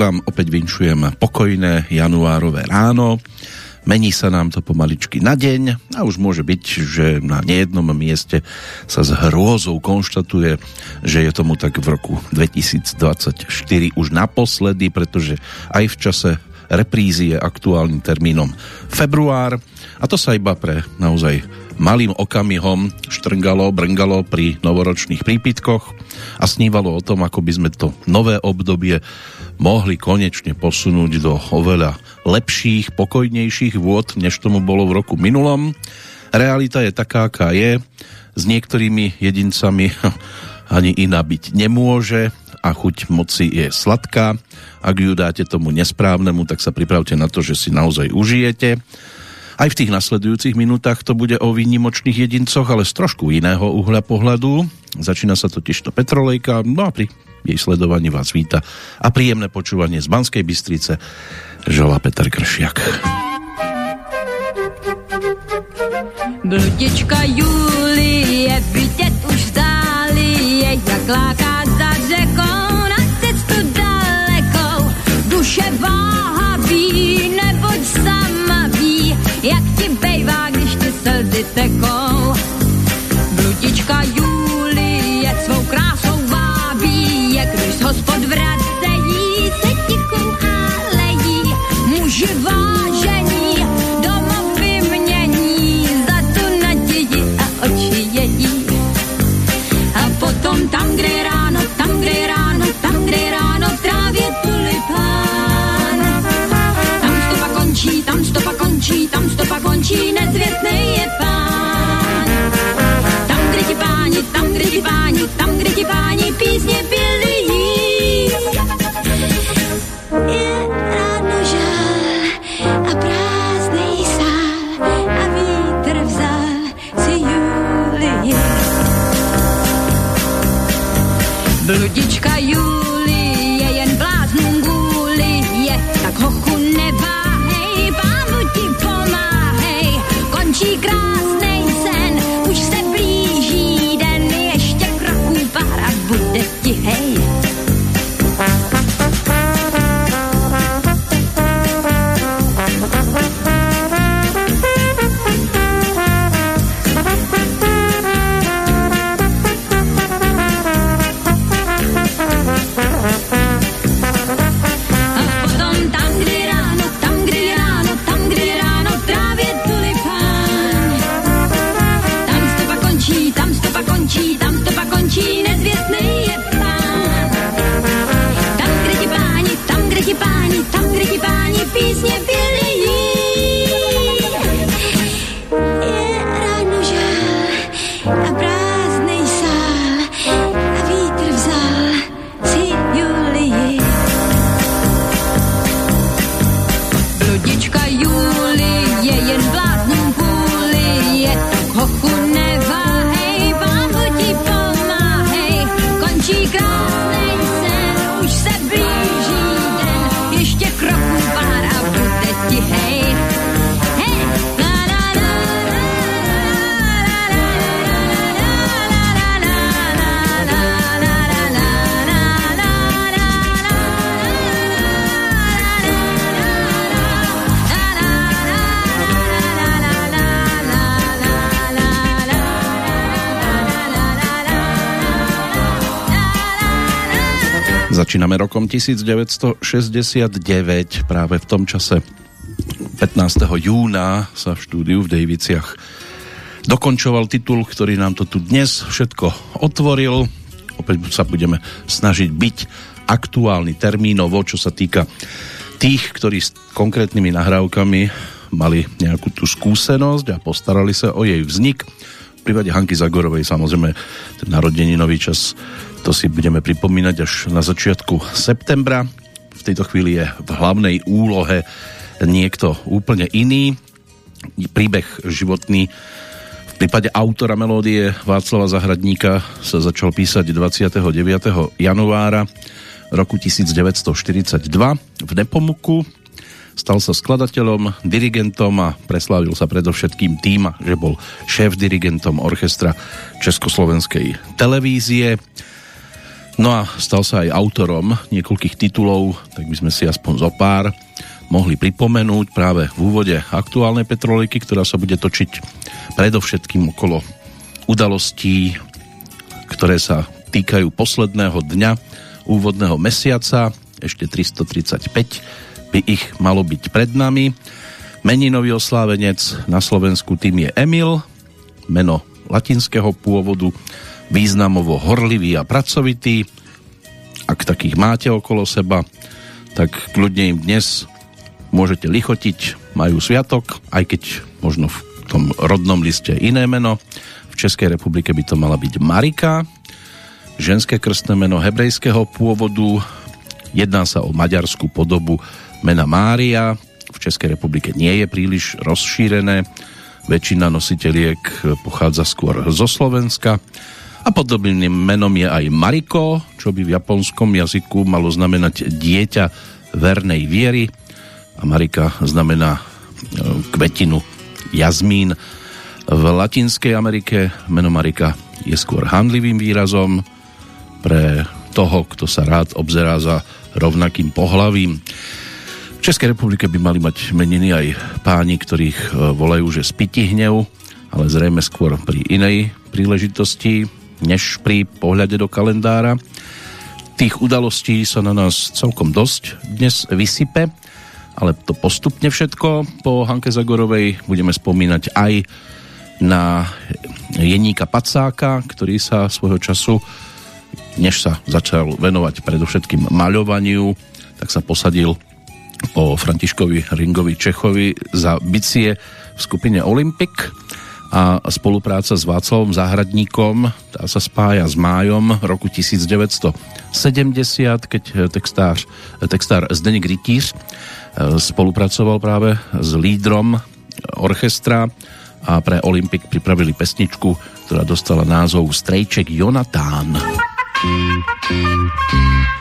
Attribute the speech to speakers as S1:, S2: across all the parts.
S1: vám opäť vinšujem pokojné januárové ráno. Mení sa nám to pomaličky na deň a už môže byť, že na nejednom mieste sa s hrôzou konštatuje, že je tomu tak v roku 2024 už naposledy, pretože aj v čase reprízy je aktuálnym termínom február a to sa iba pre naozaj malým okamihom štrngalo, brngalo pri novoročných prípitkoch a snívalo o tom, ako by sme to nové obdobie mohli konečne posunúť do oveľa lepších, pokojnejších vôd, než tomu bolo v roku minulom. Realita je taká, aká je. S niektorými jedincami ani iná byť nemôže a chuť moci je sladká. Ak ju dáte tomu nesprávnemu, tak sa pripravte na to, že si naozaj užijete. Aj v tých nasledujúcich minútach to bude o výnimočných jedincoch, ale z trošku iného uhľa pohľadu. Začína sa totiž to Petrolejka, no a pri jej sledovaní vás víta a príjemné počúvanie z Banskej Bystrice žela Petr Kršiak.
S2: Bludička Julie, vidět už zdáli je, jak láká za řekou na cestu dalekou. Duše váhavý, neboť sama ví, jak ti bejvá, když ti slzy tekou. Bludička Julie končí, nezvěstnej je pán. Tam, kde ti páni, tam, kde ti páni, tam, kde ti páni písně
S1: Začíname rokom 1969, práve v tom čase 15. júna sa v štúdiu v Dejviciach dokončoval titul, ktorý nám to tu dnes všetko otvoril. Opäť sa budeme snažiť byť aktuálny termínovo, čo sa týka tých, ktorí s konkrétnymi nahrávkami mali nejakú tú skúsenosť a postarali sa o jej vznik. V prípade Hanky Zagorovej samozrejme ten narodeninový čas to si budeme pripomínať až na začiatku septembra. V tejto chvíli je v hlavnej úlohe niekto úplne iný. Príbeh životný v prípade autora melódie Václava Zahradníka sa začal písať 29. januára roku 1942 v Nepomuku. Stal sa skladateľom, dirigentom a preslávil sa predovšetkým tým, že bol šéf-dirigentom orchestra Československej televízie. No a stal sa aj autorom niekoľkých titulov, tak by sme si aspoň zo pár mohli pripomenúť práve v úvode aktuálnej Petroliky, ktorá sa bude točiť predovšetkým okolo udalostí, ktoré sa týkajú posledného dňa úvodného mesiaca, ešte 335 by ich malo byť pred nami. Meninový oslávenec na Slovensku tým je Emil, meno latinského pôvodu, významovo horlivý a pracovitý. Ak takých máte okolo seba, tak kľudne im dnes môžete lichotiť, majú sviatok, aj keď možno v tom rodnom liste iné meno. V Českej republike by to mala byť Marika, ženské krstné meno hebrejského pôvodu. Jedná sa o maďarskú podobu mena Mária. V Českej republike nie je príliš rozšírené. Väčšina nositeliek pochádza skôr zo Slovenska. A podobným menom je aj Mariko, čo by v japonskom jazyku malo znamenať dieťa vernej viery a Marika znamená e, kvetinu jazmín. V Latinskej Amerike meno Marika je skôr handlivým výrazom pre toho, kto sa rád obzerá za rovnakým pohlavím. V Českej republike by mali mať meniny aj páni, ktorých e, volajú, že spiti hnev, ale zrejme skôr pri inej príležitosti, než pri pohľade do kalendára. Tých udalostí sa na nás celkom dosť dnes vysype ale to postupne všetko. Po Hanke Zagorovej budeme spomínať aj na Jeníka Pacáka, ktorý sa svojho času, než sa začal venovať predovšetkým maľovaniu, tak sa posadil po Františkovi Ringovi Čechovi za bicie v skupine Olympic a spolupráca s Václavom Záhradníkom tá sa spája s májom roku 1970, keď textár, textár Zdeněk Rytíř spolupracoval práve s lídrom orchestra a pre Olympik pripravili pesničku, ktorá dostala názov Strejček Jonatán.
S3: Můj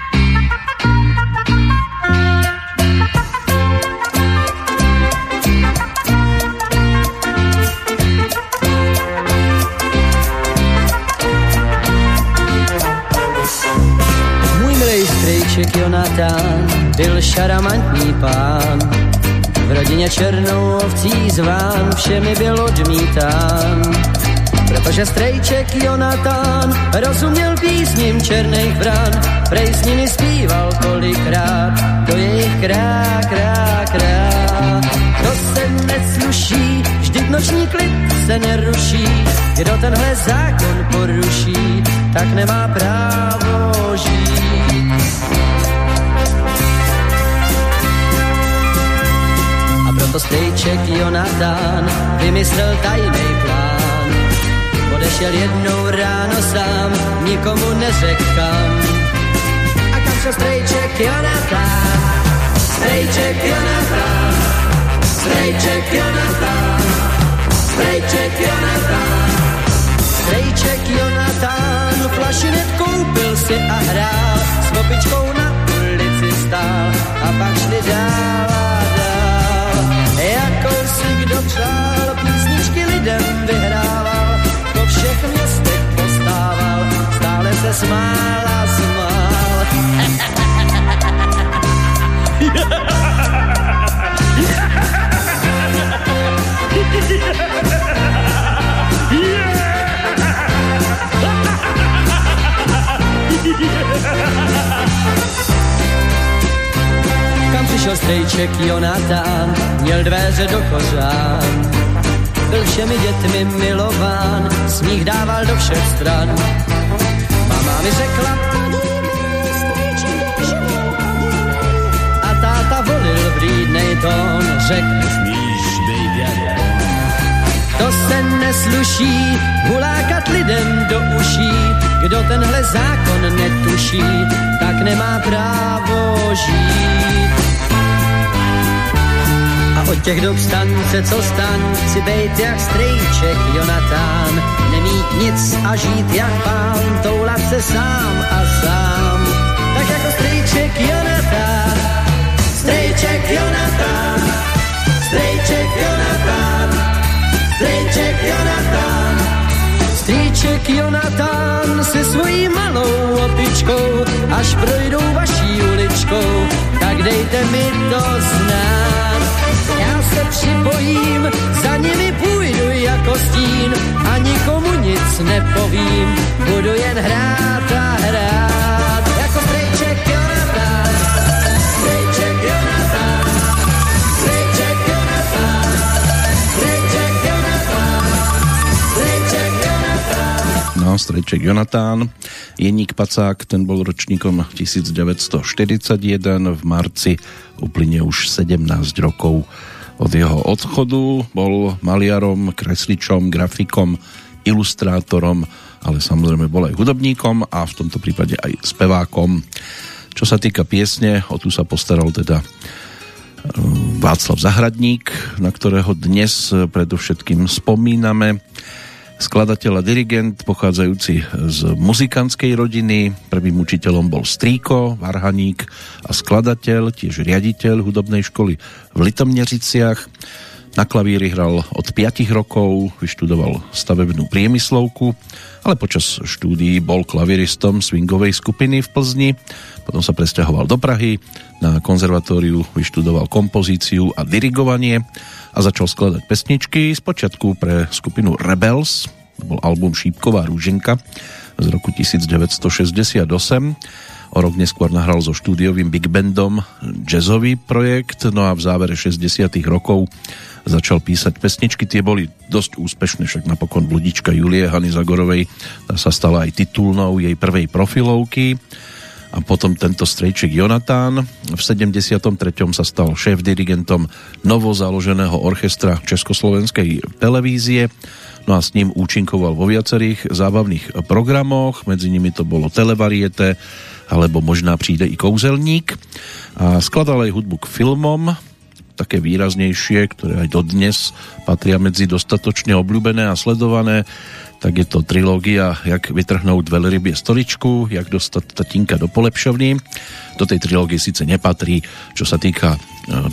S3: černou ovcí zván všemi byl odmítán. Protože strejček Jonatán rozuměl písním černých brán, prej s nimi zpíval kolikrát, to je jich krá, krá, krá. To se nesluší, vždyť noční klid se neruší, kdo tenhle zákon poruší, tak nemá právo proto strejček Jonatán vymyslel tajný plán. Odešel jednou ráno sám, nikomu neřekl kam. A kam šel strejček Jonatán? Strejček Jonatán, strejček Jonatán, strejček Jonatán. Strejček Jonatán flašinet koupil si a hrál, s kopičkou na ulici stál a pak šli dál a kdo přál, písničky lidem vyhrával, po všech městech postával, stále se smál a smál. Kam přišel strejček Jonatán, měl dveře do kořán. Byl všemi dětmi milován, smích dával do všech stran. Mama mi řekla, a táta volil vlídnej tón, řekl, smíš bejt to se nesluší, hulákat lidem do uší, kdo tenhle zákon netuší, tak nemá právo žít. A od těch dob stance, co stan, si bejt jak strejček Jonatán, nemít nic a žít jak pán, toulat se sám a sám. Tak jako strejček Jonatán, strejček Jonatán, strejček Jonatán, strýček Jonatán. Strýček Jonatán se svojí malou opičkou až projdou vaší uličkou, tak dejte mi to znát. Já se připojím, za nimi půjdu jako stín a nikomu nic nepovím, budu jen hrát a hrát. Strejček
S1: Jonatán. Jeník Pacák, ten bol ročníkom 1941. V marci uplyne už 17 rokov od jeho odchodu. Bol maliarom, kresličom, grafikom, ilustrátorom, ale samozrejme bol aj hudobníkom a v tomto prípade aj spevákom. Čo sa týka piesne, o tu sa postaral teda e, Václav Zahradník, na ktorého dnes predovšetkým spomíname skladateľ a dirigent pochádzajúci z muzikantskej rodiny. Prvým učiteľom bol Strýko, varhaník a skladateľ, tiež riaditeľ hudobnej školy v Litomneřiciach. Na klavíri hral od 5 rokov, vyštudoval stavebnú priemyslovku, ale počas štúdií bol klaviristom swingovej skupiny v Plzni, potom sa presťahoval do Prahy, na konzervatóriu vyštudoval kompozíciu a dirigovanie, a začal skladať pesničky, spočiatku pre skupinu Rebels, bol album Šípková rúženka z roku 1968. O rok neskôr nahral so štúdiovým big bandom jazzový projekt, no a v závere 60 rokov začal písať pesničky, tie boli dosť úspešné, však napokon Bludička Julie Hany Zagorovej sa stala aj titulnou jej prvej profilovky a potom tento strejček Jonatán. V 73. sa stal šéf-dirigentom novozaloženého orchestra Československej televízie no a s ním účinkoval vo viacerých zábavných programoch, medzi nimi to bolo Televariete alebo možná príde i Kouzelník a skladal aj hudbu k filmom, také výraznejšie, ktoré aj dodnes patria medzi dostatočne obľúbené a sledované tak je to trilógia Jak vytrhnúť veľrybie stoličku, Jak dostať tatínka do polepšovní. Do tej trilógie síce nepatrí, čo sa týka e,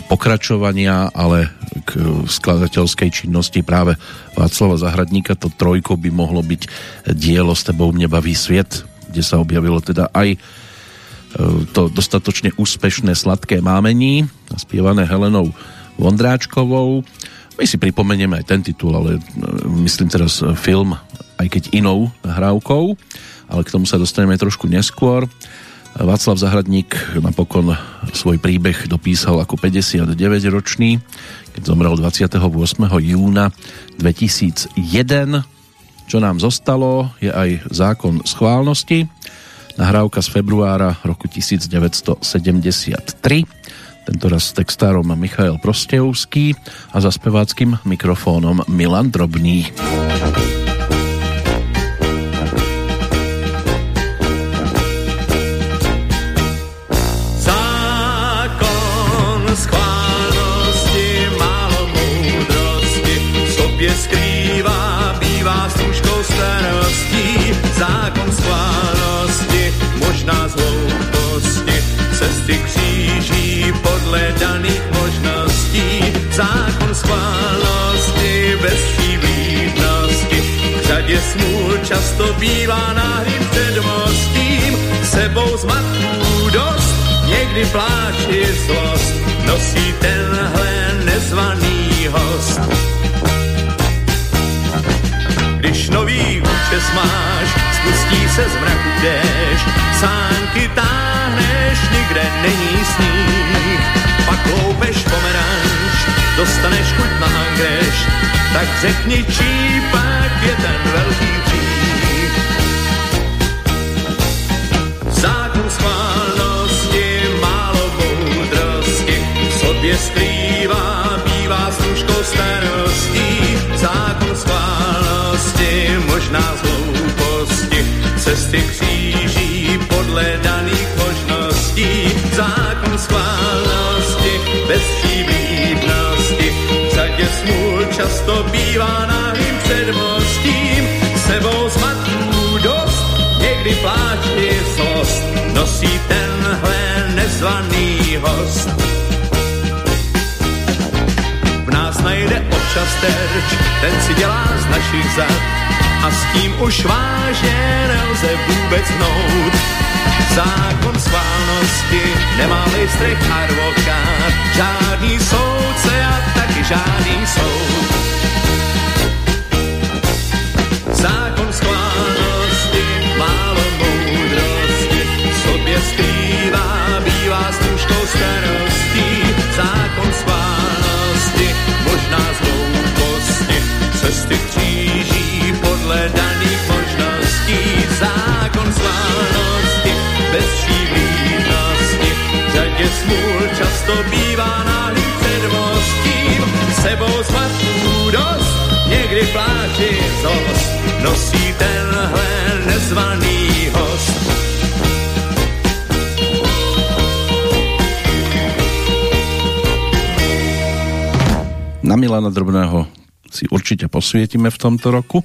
S1: pokračovania, ale k skladateľskej činnosti práve Václava Zahradníka to trojko by mohlo byť dielo S tebou mne baví sviet, kde sa objavilo teda aj to dostatočne úspešné Sladké mámení, spievané Helenou Vondráčkovou my si pripomenieme aj ten titul, ale e, myslím teraz e, film, aj keď inou nahrávkou, ale k tomu sa dostaneme trošku neskôr. Václav Zahradník napokon svoj príbeh dopísal ako 59-ročný, keď zomrel 28. júna 2001. Čo nám zostalo, je aj zákon schválnosti, nahrávka z februára roku 1973 tentoraz s textárom Michael Prostevský a za speváckým mikrofónom Milan Drobný.
S4: Schválnosti bez vývlídnosti. K řadě smůl často bývá náhlým předmostím. Sebou zmatků dost, někdy pláč zlost. Nosí tenhle nezvaný host. Když nový účes máš, spustí se z mraku déšť, sánky táhneš, nikde není sníh. Pak loupeš pomeranč, dostaneš chuť na angreš, tak řekni, čí pak je ten velký hřích. Zákon schválnosti, málo moudrosti, v sobě skrývá, bývá služkou starostí. Zákon schválnosti, možná z hlouposti, cesty kříží podle daných možností. Zákon schválnosti, bez smůl často bývá náhlým předmostím. Sebou zmatků dost, někdy pláč i zlost, nosí tenhle nezvaný host. V nás najde občas terč, ten si dělá z našich zad a s tím už vážně nelze vůbec hnout. Zákon schválnosti nemá listrech advokát, žádný soudce a žádný soud. Zákon schválnosti, málo moudrosti, sobě skrývá, bývá s tužkou starostí. Zákon schválnosti, možná zlouposti, cesty kříží podle daných možností. Zákon schválnosti, bez šívlívnosti, řadě smůl často bývá náhlým předmostím, sebou svatů dost, někdy pláči zlost, nosí tenhle nezvaný host.
S1: Na Milana Drobného si určite posvietime v tomto roku.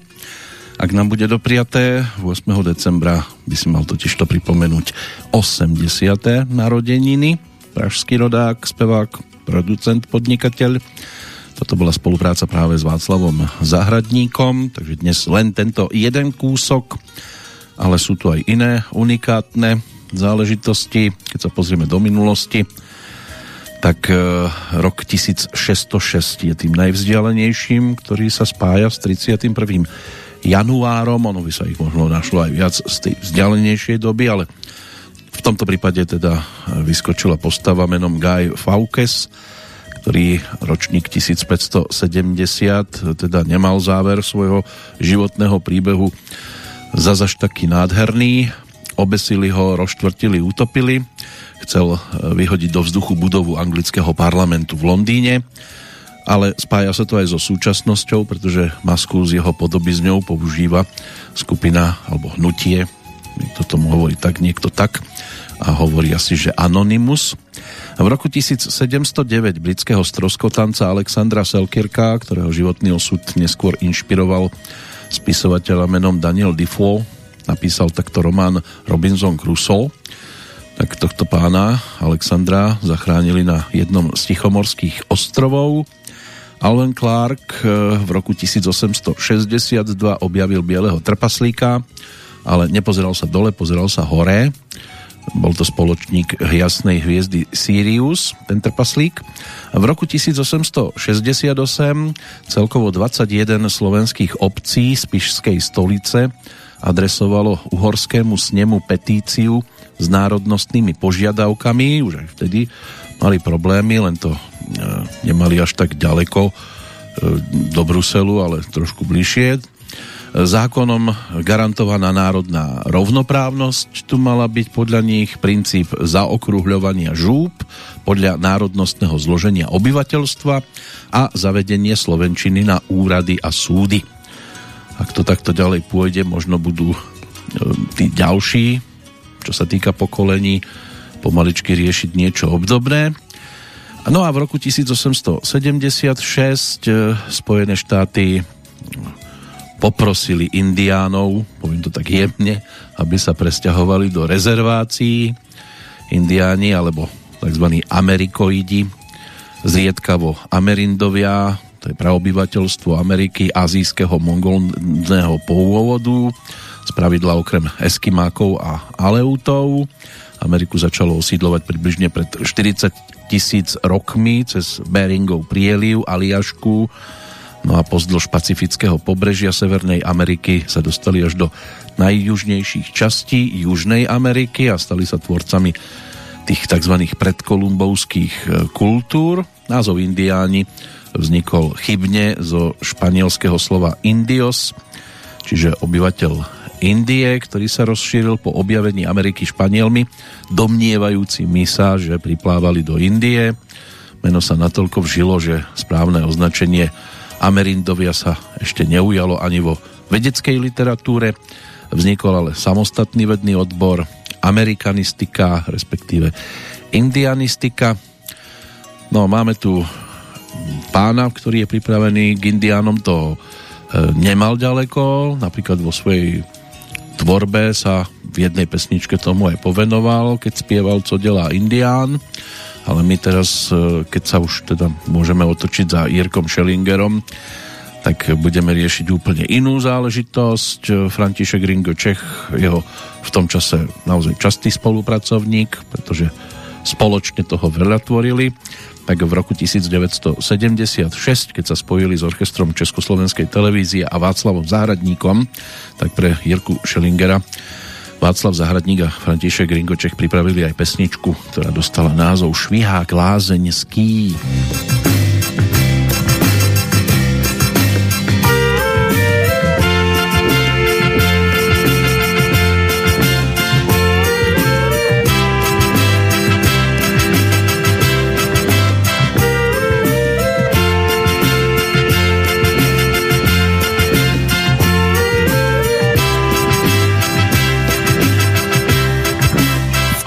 S1: Ak nám bude dopriaté, 8. decembra by si mal totiž to pripomenúť 80. narodeniny. Pražský rodák, spevák, producent, podnikateľ. Toto bola spolupráca práve s Václavom Zahradníkom, takže dnes len tento jeden kúsok, ale sú tu aj iné unikátne záležitosti. Keď sa pozrieme do minulosti, tak e, rok 1606 je tým najvzdialenejším, ktorý sa spája s 31. januárom. Ono by sa ich možno našlo aj viac z tej vzdialenejšej doby, ale v tomto prípade teda vyskočila postava menom Guy Fawkes, ktorý ročník 1570 teda nemal záver svojho životného príbehu zazaž taký nádherný. Obesili ho, roštvrtili, utopili. Chcel e, vyhodiť do vzduchu budovu anglického parlamentu v Londýne, ale spája sa to aj so súčasnosťou, pretože masku z jeho podoby z ňou používa skupina alebo hnutie, niekto tomu hovorí tak, niekto tak a hovorí asi, že Anonymous. V roku 1709 britského stroskotanca Alexandra Selkirka, ktorého životný osud neskôr inšpiroval spisovateľa menom Daniel Defoe, napísal takto román Robinson Crusoe tak tohto pána Alexandra zachránili na jednom z tichomorských ostrovov. Alvin Clark eh, v roku 1862 objavil bieleho trpaslíka, ale nepozeral sa dole, pozeral sa hore. Bol to spoločník jasnej hviezdy Sirius, ten trpaslík. V roku 1868 celkovo 21 slovenských obcí z Pišskej stolice adresovalo uhorskému snemu petíciu s národnostnými požiadavkami, už aj vtedy mali problémy, len to e, nemali až tak ďaleko e, do Bruselu, ale trošku bližšie. Zákonom garantovaná národná rovnoprávnosť tu mala byť podľa nich princíp zaokrúhľovania žúb podľa národnostného zloženia obyvateľstva a zavedenie slovenčiny na úrady a súdy. Ak to takto ďalej pôjde, možno budú e, tí ďalší čo sa týka pokolení, pomaličky riešiť niečo obdobné. No a v roku 1876 eh, Spojené štáty poprosili indiánov, poviem to tak jemne, aby sa presťahovali do rezervácií. Indiáni alebo tzv. Amerikoidi, zriedkavo Amerindovia, to je praobyvateľstvo Ameriky, azijského mongolného pôvodu, z pravidla okrem Eskimákov a Aleutov. Ameriku začalo osídlovať približne pred 40 tisíc rokmi cez Beringov prieliv, Aliašku, no a pozdĺž pacifického pobrežia Severnej Ameriky sa dostali až do najjužnejších častí Južnej Ameriky a stali sa tvorcami tých tzv. predkolumbovských e, kultúr. Názov Indiáni vznikol chybne zo španielského slova indios, čiže obyvateľ Indie, ktorý sa rozšíril po objavení Ameriky Španielmi, domnievajúcimi sa, že priplávali do Indie. Meno sa natoľko vžilo, že správne označenie Amerindovia sa ešte neujalo ani vo vedeckej literatúre. Vznikol ale samostatný vedný odbor amerikanistika, respektíve indianistika. No, máme tu pána, ktorý je pripravený k indiánom, to e, nemal ďaleko, napríklad vo svojej tvorbe sa v jednej pesničke tomu aj povenoval, keď spieval Co delá Indián, ale my teraz, e, keď sa už teda môžeme otočiť za Jirkom Schellingerom, tak budeme riešiť úplne inú záležitosť. František Ringo Čech, jeho v tom čase naozaj častý spolupracovník, pretože spoločne toho veľa tvorili. Tak v roku 1976, keď sa spojili s orchestrom Československej televízie a Václavom Záhradníkom, tak pre Jirku Schellingera Václav Zahradník a František Ringoček pripravili aj pesničku, ktorá dostala názov Švihák lázeňský. ský.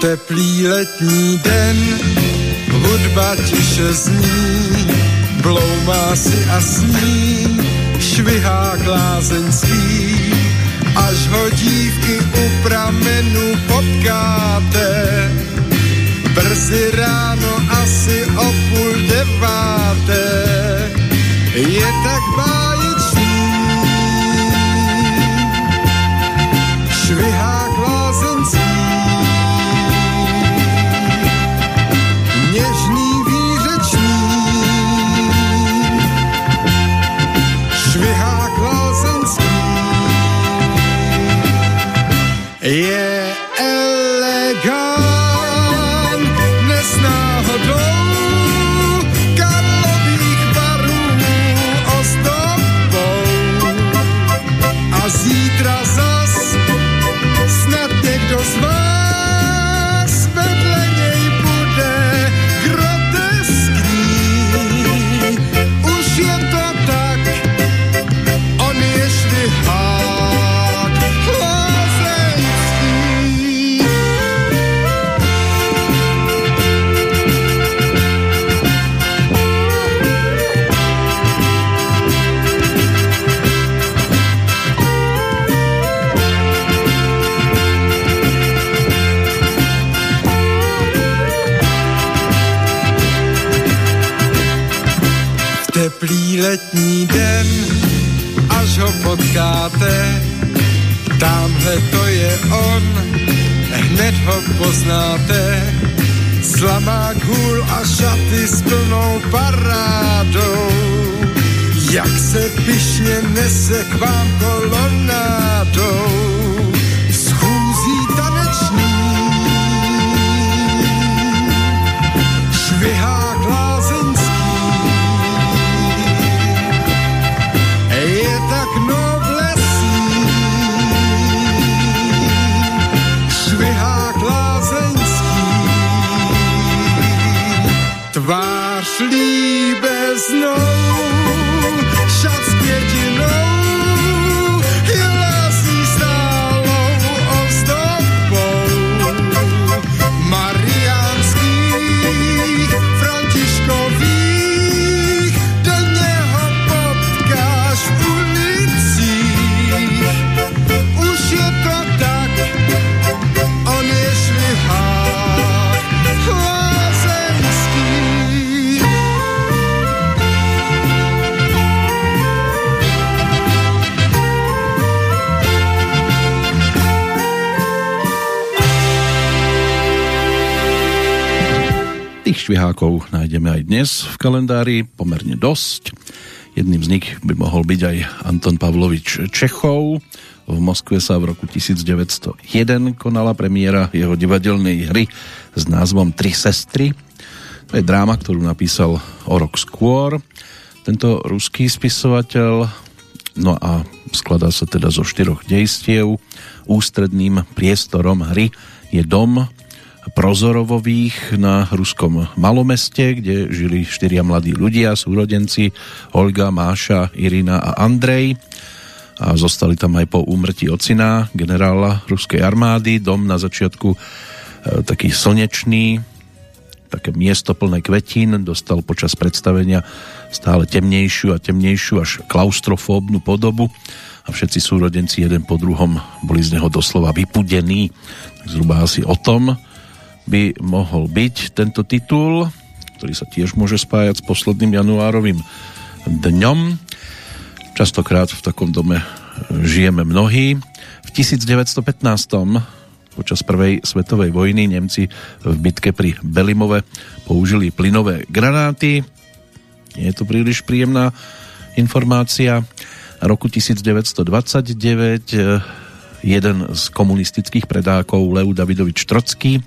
S5: Teplý letní den, hudba tiše zní, bloumá si a sní, švihá klázeňský, až ho dívky u pramenu potkáte. Brzy ráno asi o půl deváté, je tak báječný. Yeah. Letní den, až ho potkáte, tamhle to je on, hned ho poznáte. Slamák hůl a šaty s plnou parádou, jak se pišně nese k vám kolonádou.
S1: Dnes v kalendári, pomerne dosť. Jedným z nich by mohol byť aj Anton Pavlovič Čechov. V Moskve sa v roku 1901 konala premiéra jeho divadelnej hry s názvom Tri sestry. To je dráma, ktorú napísal o rok skôr. Tento ruský spisovateľ, no a skladá sa teda zo štyroch dejstiev. Ústredným priestorom hry je dom, Prozorovových na ruskom malomeste, kde žili štyria mladí ľudia, súrodenci Olga, Máša, Irina a Andrej a zostali tam aj po úmrtí ocina, generála ruskej armády. Dom na začiatku e, taký slnečný, také miesto plné kvetín, dostal počas predstavenia stále temnejšiu a temnejšiu až klaustrofóbnu podobu a všetci súrodenci jeden po druhom boli z neho doslova vypudení. Tak zhruba asi o tom by mohol byť tento titul, ktorý sa tiež môže spájať s posledným januárovým dňom. Častokrát v takom dome žijeme mnohí. V 1915 počas prvej svetovej vojny Nemci v bitke pri Belimove použili plynové granáty. Nie je to príliš príjemná informácia. Roku 1929 jeden z komunistických predákov Leu Davidovič Trocký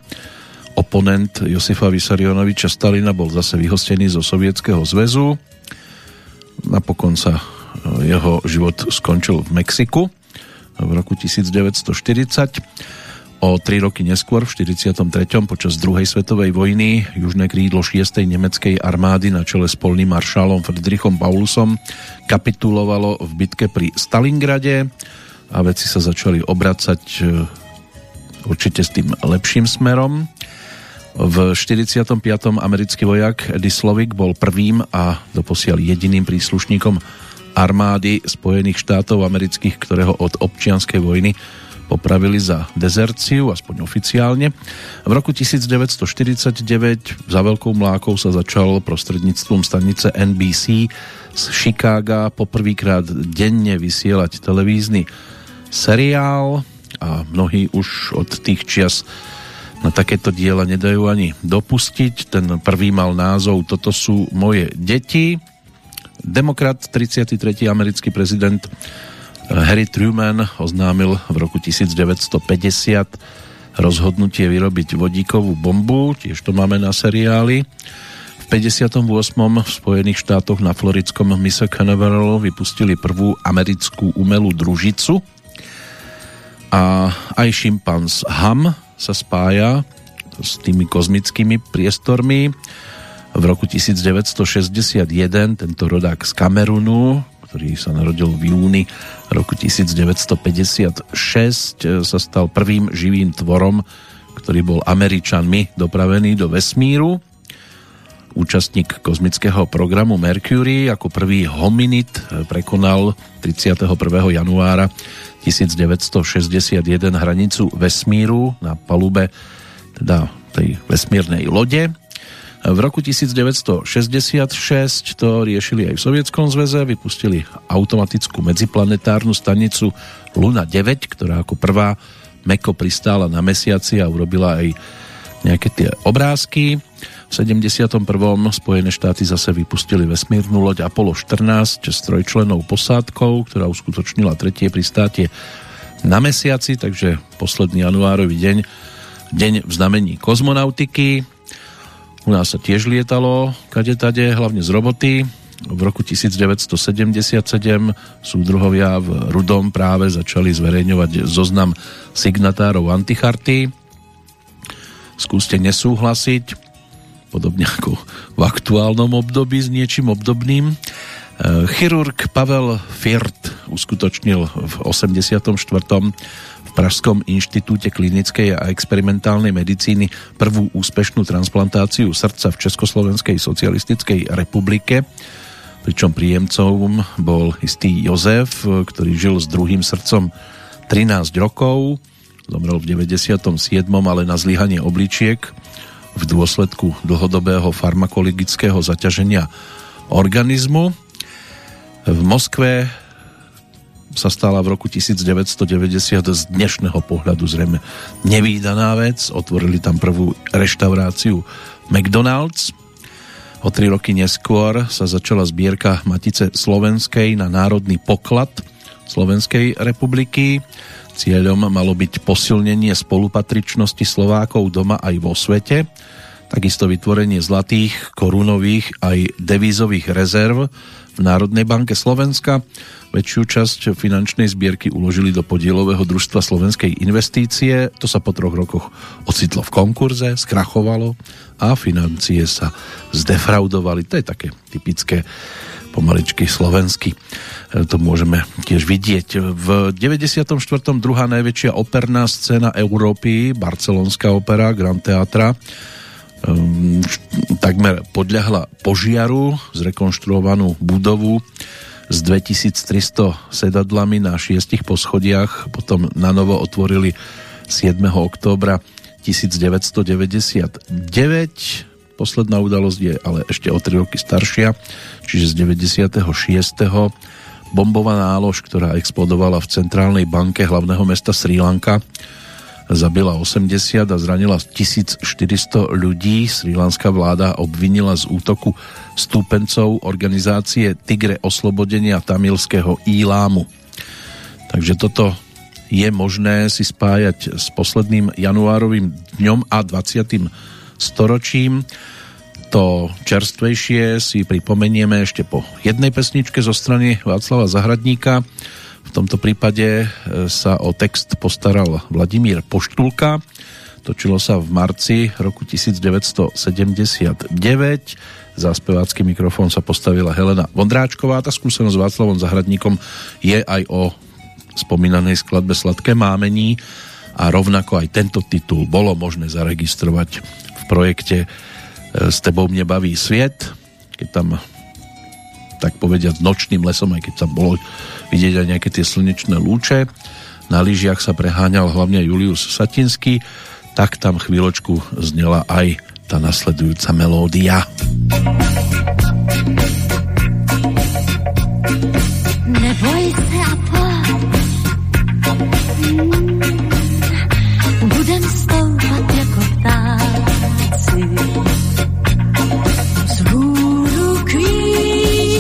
S1: oponent Josifa Vysarionoviča Stalina bol zase vyhostený zo Sovietskeho zväzu. Napokon sa e, jeho život skončil v Mexiku v roku 1940. O tri roky neskôr, v 43. počas druhej svetovej vojny, južné krídlo 6. nemeckej armády na čele s polným maršálom Friedrichom Paulusom kapitulovalo v bitke pri Stalingrade a veci sa začali obracať e, určite s tým lepším smerom. V 45. americký vojak Eddie Slovik bol prvým a doposiaľ jediným príslušníkom armády Spojených štátov amerických, ktorého od občianskej vojny popravili za dezerciu, aspoň oficiálne. V roku 1949 za veľkou mlákou sa začal prostredníctvom stanice NBC z Chicaga poprvýkrát denne vysielať televízny seriál a mnohí už od tých čias na takéto diela nedajú ani dopustiť. Ten prvý mal názov Toto sú moje deti. Demokrat, 33. americký prezident eh, Harry Truman oznámil v roku 1950 rozhodnutie vyrobiť vodíkovú bombu, tiež to máme na seriáli. V 58. v Spojených štátoch na floridskom mise Canaveral vypustili prvú americkú umelú družicu a aj šimpanz Ham sa spája s tými kozmickými priestormi. V roku 1961 tento rodák z Kamerunu, ktorý sa narodil v júni roku 1956, sa stal prvým živým tvorom, ktorý bol Američanmi dopravený do vesmíru. Účastník kozmického programu Mercury ako prvý hominid prekonal 31. januára 1961 hranicu vesmíru na palube teda tej vesmírnej lode. V roku 1966 to riešili aj v Sovietskom zväze, vypustili automatickú medziplanetárnu stanicu Luna 9, ktorá ako prvá meko pristála na mesiaci a urobila aj nejaké tie obrázky. V 71. Spojené štáty zase vypustili vesmírnu loď Apollo 14 s trojčlenou posádkou, ktorá uskutočnila tretie pristátie na mesiaci, takže posledný januárový deň, deň v znamení kozmonautiky. U nás sa tiež lietalo kade tade, hlavne z roboty. V roku 1977 súdruhovia v Rudom práve začali zverejňovať zoznam signatárov anticharty. Skúste nesúhlasiť, podobne ako v aktuálnom období s niečím obdobným. E, chirurg Pavel Firt uskutočnil v 84. v Pražskom inštitúte klinickej a experimentálnej medicíny prvú úspešnú transplantáciu srdca v Československej socialistickej republike, pričom príjemcom bol istý Jozef, ktorý žil s druhým srdcom 13 rokov, zomrel v 97. ale na zlyhanie obličiek v dôsledku dlhodobého farmakologického zaťaženia organizmu. V Moskve sa stala v roku 1990 z dnešného pohľadu zrejme nevýdaná vec. Otvorili tam prvú reštauráciu McDonald's. O tri roky neskôr sa začala zbierka Matice Slovenskej na národný poklad Slovenskej republiky. Cieľom malo byť posilnenie spolupatričnosti Slovákov doma aj vo svete, takisto vytvorenie zlatých, korunových aj devízových rezerv v Národnej banke Slovenska. Väčšiu časť finančnej zbierky uložili do podielového družstva Slovenskej investície. To sa po troch rokoch ocitlo v konkurze, skrachovalo a financie sa zdefraudovali. To je také typické pomaličky slovensky. E, to môžeme tiež vidieť. V 94. druhá najväčšia operná scéna Európy, barcelonská opera Grand Teatra, um, takmer podľahla požiaru, zrekonštruovanú budovu s 2300 sedadlami na šiestich poschodiach, potom na novo otvorili 7. októbra 1999 Posledná udalosť je ale ešte o 3 roky staršia, čiže z 96. bombová nálož, ktorá explodovala v centrálnej banke hlavného mesta Sri Lanka, zabila 80 a zranila 1400 ľudí. Srilanská vláda obvinila z útoku stúpencov organizácie Tigre oslobodenia tamilského Ílámu. Takže toto je možné si spájať s posledným januárovým dňom a 20. storočím. To čerstvejšie si pripomenieme ešte po jednej pesničke zo strany Václava Zahradníka. V tomto prípade e, sa o text postaral Vladimír Poštulka. Točilo sa v marci roku 1979. Za spevácky mikrofón sa postavila Helena Vondráčková. Tá skúsenosť s Václavom Zahradníkom je aj o spomínanej skladbe Sladké mámení a rovnako aj tento titul bolo možné zaregistrovať projekte E, s tebou mne baví sviet, keď tam tak povediať nočným lesom, aj keď tam bolo vidieť aj nejaké tie slnečné lúče. Na lyžiach sa preháňal hlavne Julius Satinský, tak tam chvíľočku znela aj tá nasledujúca melódia.
S2: Neboj se a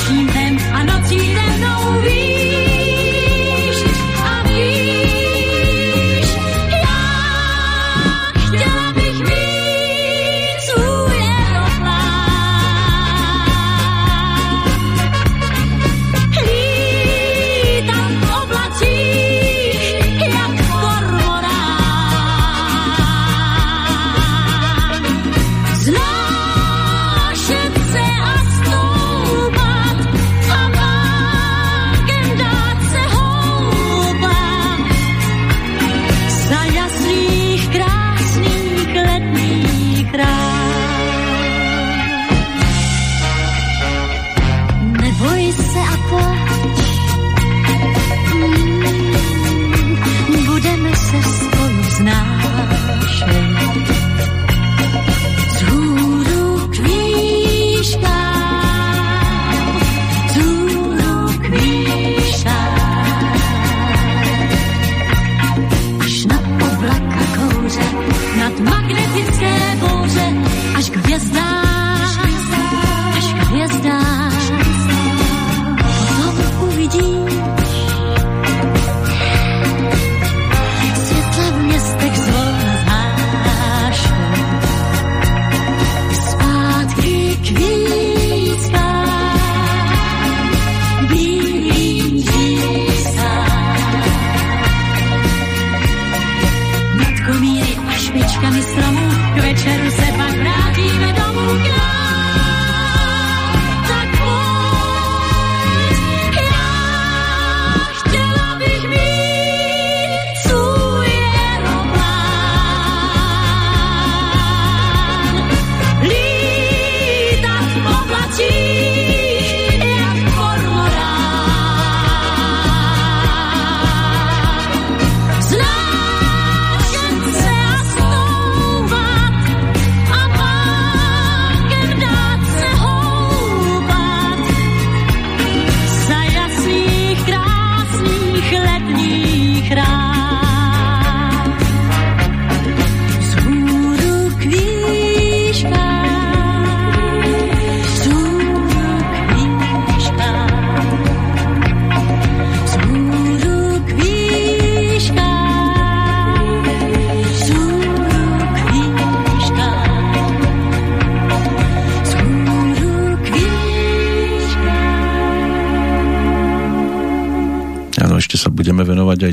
S2: slečím dnem a nocí mnou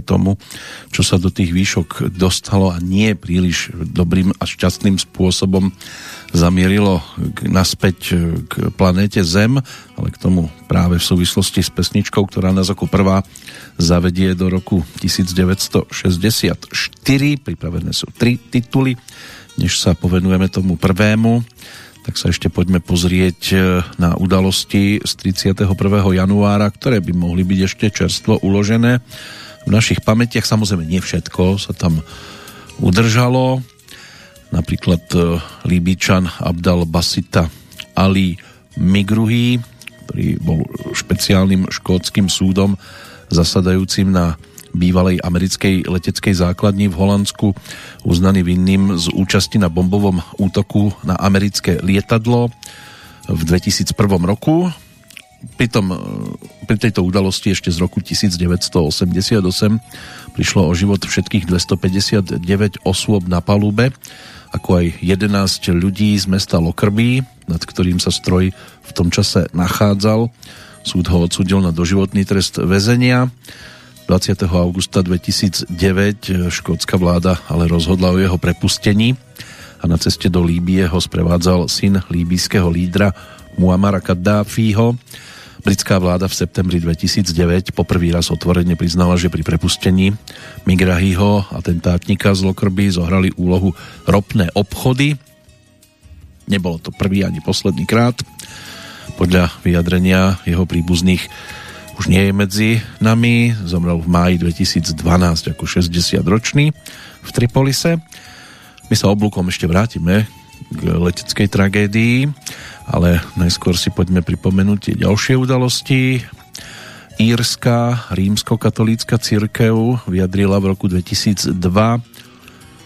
S1: tomu, čo sa do tých výšok dostalo a nie príliš dobrým a šťastným spôsobom zamierilo naspäť k planéte Zem, ale k tomu práve v súvislosti s pesničkou, ktorá nás ako prvá zavedie do roku 1964. Pripravené sú tri tituly, než sa povenujeme tomu prvému tak sa ešte poďme pozrieť e, na udalosti z 31. januára, ktoré by mohli byť ešte čerstvo uložené v našich pamätiach. Samozrejme, nie všetko sa tam udržalo. Napríklad e, Líbičan Abdal Basita Ali Migruhi, ktorý bol špeciálnym škótským súdom zasadajúcim na bývalej americkej leteckej základni v Holandsku uznaný vinným z účasti na bombovom útoku na americké lietadlo v 2001 roku. Pritom e, pri tejto udalosti ešte z roku 1988 prišlo o život všetkých 259 osôb na palube, ako aj 11 ľudí z mesta Lockerbie, nad ktorým sa stroj v tom čase nachádzal. Súd ho odsudil na doživotný trest väzenia. 20. augusta 2009 škótska vláda ale rozhodla o jeho prepustení a na ceste do Líbie ho sprevádzal syn líbyského lídra Muamara Kaddáfího. Britská vláda v septembri 2009 poprvý raz otvorene priznala, že pri prepustení Migrahiho, atentátnika z Lokrby, zohrali úlohu ropné obchody. Nebolo to prvý ani posledný krát. Podľa vyjadrenia jeho príbuzných už nie je medzi nami, zomrel v máji 2012 ako 60 ročný v Tripolise. My sa oblúkom ešte vrátime k leteckej tragédii, ale najskôr si poďme pripomenúť tie ďalšie udalosti. Írska rímskokatolícka církev vyjadrila v roku 2002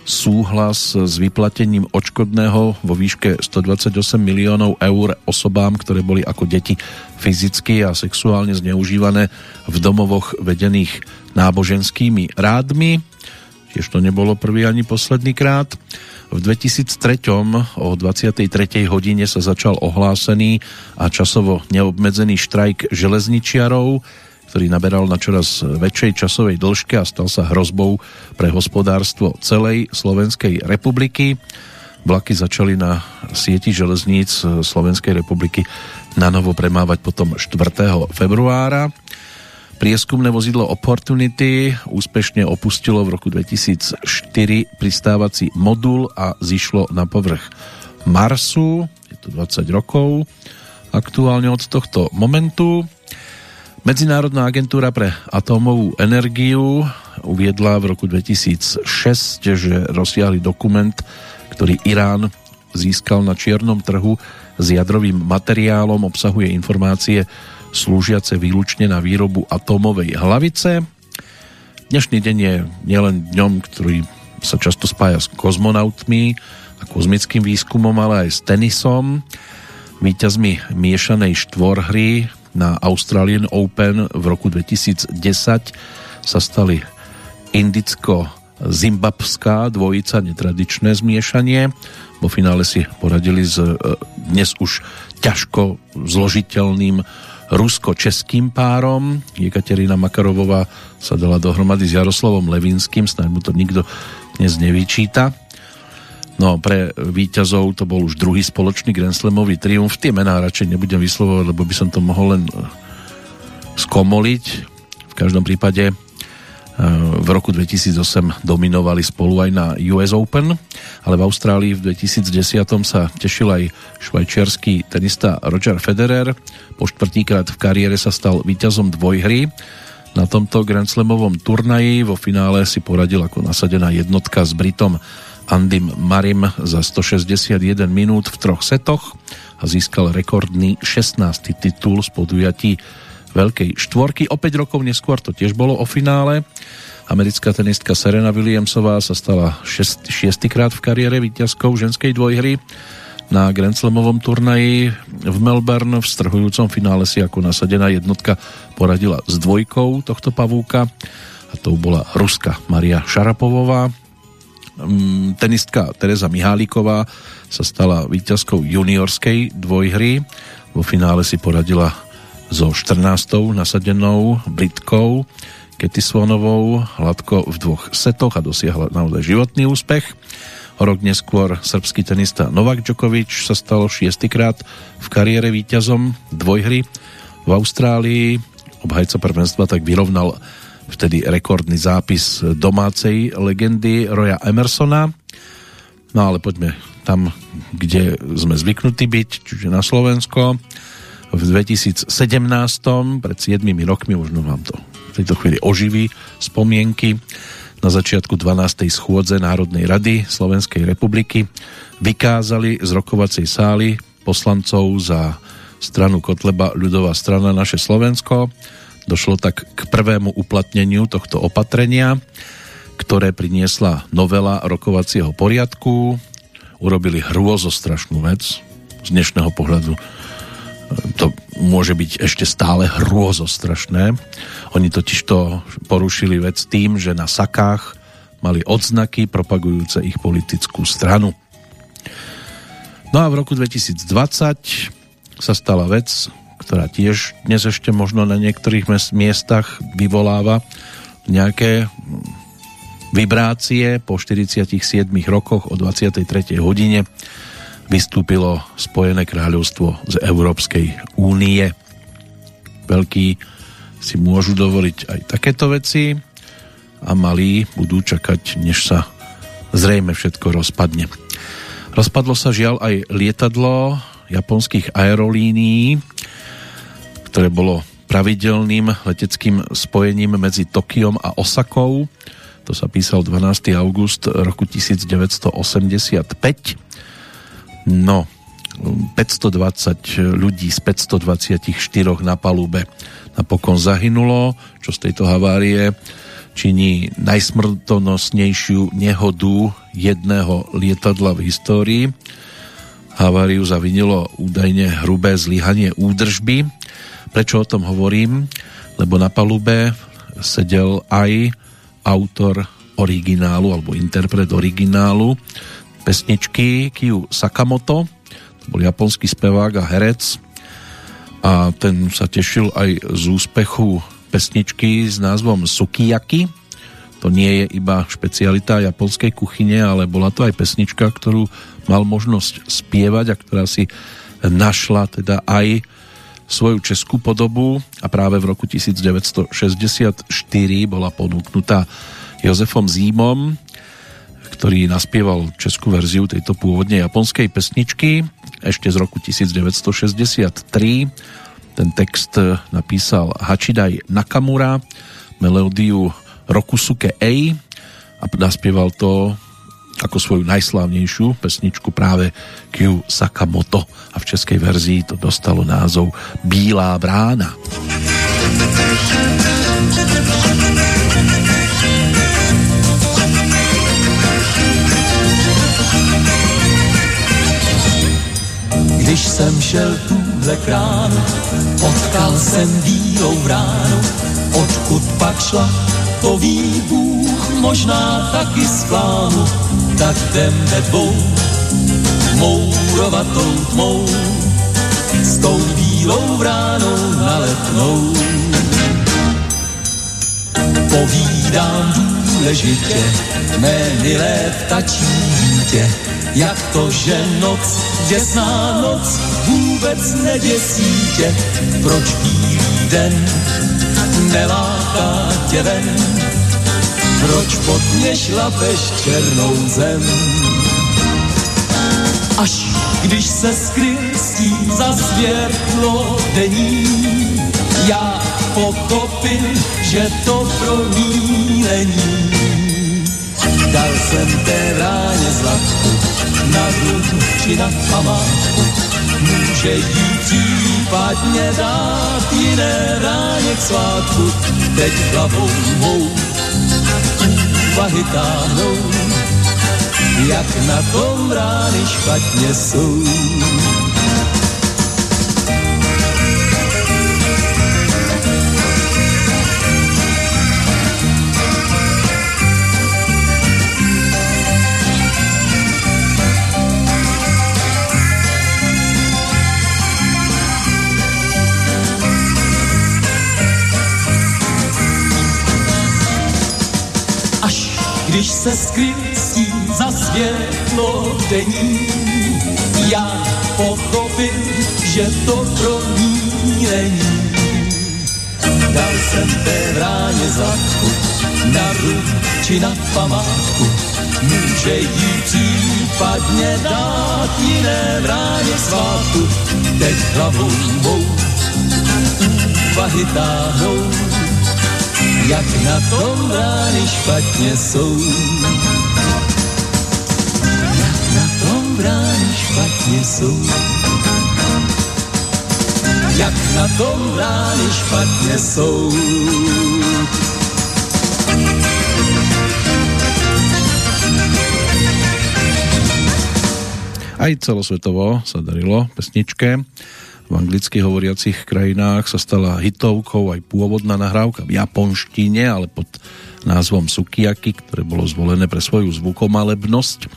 S1: súhlas s vyplatením odškodného vo výške 128 miliónov eur osobám, ktoré boli ako deti fyzicky a sexuálne zneužívané v domovoch vedených náboženskými rádmi. Tiež to nebolo prvý ani posledný krát. V 2003 o 23. hodine sa začal ohlásený a časovo neobmedzený štrajk železničiarov, ktorý naberal na čoraz väčšej časovej dĺžke a stal sa hrozbou pre hospodárstvo celej Slovenskej republiky. Vlaky začali na sieti železníc Slovenskej republiky na novo premávať potom 4. februára. Prieskumné vozidlo Opportunity úspešne opustilo v roku 2004 pristávací modul a zišlo na povrch Marsu. Je to 20 rokov aktuálne od tohto momentu. Medzinárodná agentúra pre atómovú energiu uviedla v roku 2006, že rozsiahli dokument, ktorý Irán získal na čiernom trhu s jadrovým materiálom, obsahuje informácie slúžiace výlučne na výrobu atómovej hlavice. Dnešný deň je nielen dňom, ktorý sa často spája s kozmonautmi a kozmickým výskumom, ale aj s tenisom. Výťazmi miešanej štvorhry na Australian Open v roku 2010 sa stali indicko-zimbabská dvojica, netradičné zmiešanie. Vo finále si poradili s e, dnes už ťažko zložiteľným rusko-českým párom. Jekaterina Makarovová sa dala dohromady s Jaroslavom Levinským, snáď mu to nikto dnes nevyčíta. No pre víťazov to bol už druhý spoločný Grand Slamový triumf. Tie mená radšej nebudem vyslovovať, lebo by som to mohol len eh, skomoliť. V každom prípade v roku 2008 dominovali spolu aj na US Open, ale v Austrálii v 2010 sa tešil aj švajčiarsky tenista Roger Federer. Po štvrtýkrát v kariére sa stal víťazom dvojhry. Na tomto Grand Slamovom turnaji vo finále si poradil ako nasadená jednotka s Britom Andym Marim za 161 minút v troch setoch a získal rekordný 16. titul z podujatí Veľkej štvorky. O 5 rokov neskôr to tiež bolo o finále. Americká tenistka Serena Williamsová sa stala šest, šiestýkrát v kariére víťazkou ženskej dvojhry na Grand Slamovom turnaji v Melbourne v strhujúcom finále si ako nasadená jednotka poradila s dvojkou tohto pavúka a to bola Ruska Maria Šarapovová Mm, tenistka Teresa Mihálíková sa stala víťazkou juniorskej dvojhry. Vo finále si poradila so 14. nasadenou Britkou Svonovou hladko v dvoch setoch a dosiahla naozaj životný úspech. O rok neskôr srbský tenista Novak Djokovic sa stalo šiestýkrát v kariére víťazom dvojhry v Austrálii. Obhajca prvenstva tak vyrovnal vtedy rekordný zápis domácej legendy Roya Emersona. No ale poďme tam, kde sme zvyknutí byť, čiže na Slovensko. V 2017, pred 7 rokmi, možno vám to v tejto chvíli oživí spomienky na začiatku 12. schôdze Národnej rady Slovenskej republiky vykázali z rokovacej sály poslancov za stranu Kotleba ľudová strana Naše Slovensko. Došlo tak k prvému uplatneniu tohto opatrenia, ktoré priniesla novela rokovacieho poriadku. Urobili hrôzostrašnú vec z dnešného pohľadu to môže byť ešte stále hrôzostrašné. Oni totiž to porušili vec tým, že na sakách mali odznaky propagujúce ich politickú stranu. No a v roku 2020 sa stala vec, ktorá tiež dnes ešte možno na niektorých miestach vyvoláva nejaké vibrácie po 47 rokoch o 23. hodine vystúpilo Spojené kráľovstvo z Európskej únie. Veľkí si môžu dovoliť aj takéto veci a malí budú čakať, než sa zrejme všetko rozpadne. Rozpadlo sa žiaľ aj lietadlo japonských aerolínií, ktoré bolo pravidelným leteckým spojením medzi Tokiom a Osakou. To sa písal 12. august roku 1985 No, 520 ľudí z 524 na palube napokon zahynulo, čo z tejto havárie činí najsmrtonosnejšiu nehodu jedného lietadla v histórii. Haváriu zavinilo údajne hrubé zlyhanie údržby. Prečo o tom hovorím? Lebo na palube sedel aj autor originálu alebo interpret originálu pesničky Kiyu Sakamoto, to bol japonský spevák a herec. A ten sa tešil aj z úspechu pesničky s názvom Sukiyaki. To nie je iba špecialita japonskej kuchyne, ale bola to aj pesnička, ktorú mal možnosť spievať a ktorá si našla teda aj svoju českú podobu. A práve v roku 1964 bola ponúknutá Jozefom Zímom ktorý naspieval českú verziu tejto pôvodne japonskej pesničky ešte z roku 1963. Ten text napísal Hachidai Nakamura, melódiu Rokusuke Ei a naspieval to ako svoju najslávnejšiu pesničku práve Kyu Sakamoto a v českej verzii to dostalo názov Bílá brána.
S6: Když jsem šel tuhle kránu, potkal jsem bílou vránu, odkud pak šla, to ví Bůh, možná taky z plánu, tak jdem ve dvou, mourovatou tmou, s tou bílou vránou na letnou. Povídám důležitě, mé milé vtačí dítě, jak to, že noc, děsná noc, vůbec neděsí tě, proč bílý den neláká tě ven, proč pod mě šlapeš černou zem. Až když se skryl za světlo denní, já pochopil, že to pro ní není. Dal jsem té ráně zlatku, na hrud či na památku. Může jí případně dát jiné ráně k svátku, teď hlavou mou úvahy táhnou, jak na tom rány špatně jsou. Když se skryl za světlo denní. Já pochopil, že to pro ní není. Dal jsem té vráně zlatku na růk či na památku, může jí případně dát jiné vráně svátku. Teď hlavou mou úvahy táhnou, jak na tom rány špatně jsou. Jak na tom rány špatně jsou. Jak na tom rány špatně jsou.
S1: Aj celosvetovo sa darilo pesničke. V anglicky hovoriacich krajinách sa stala hitovkou aj pôvodná nahrávka v japonštine, ale pod názvom Sukiyaki, ktoré bolo zvolené pre svoju zvukomalebnosť,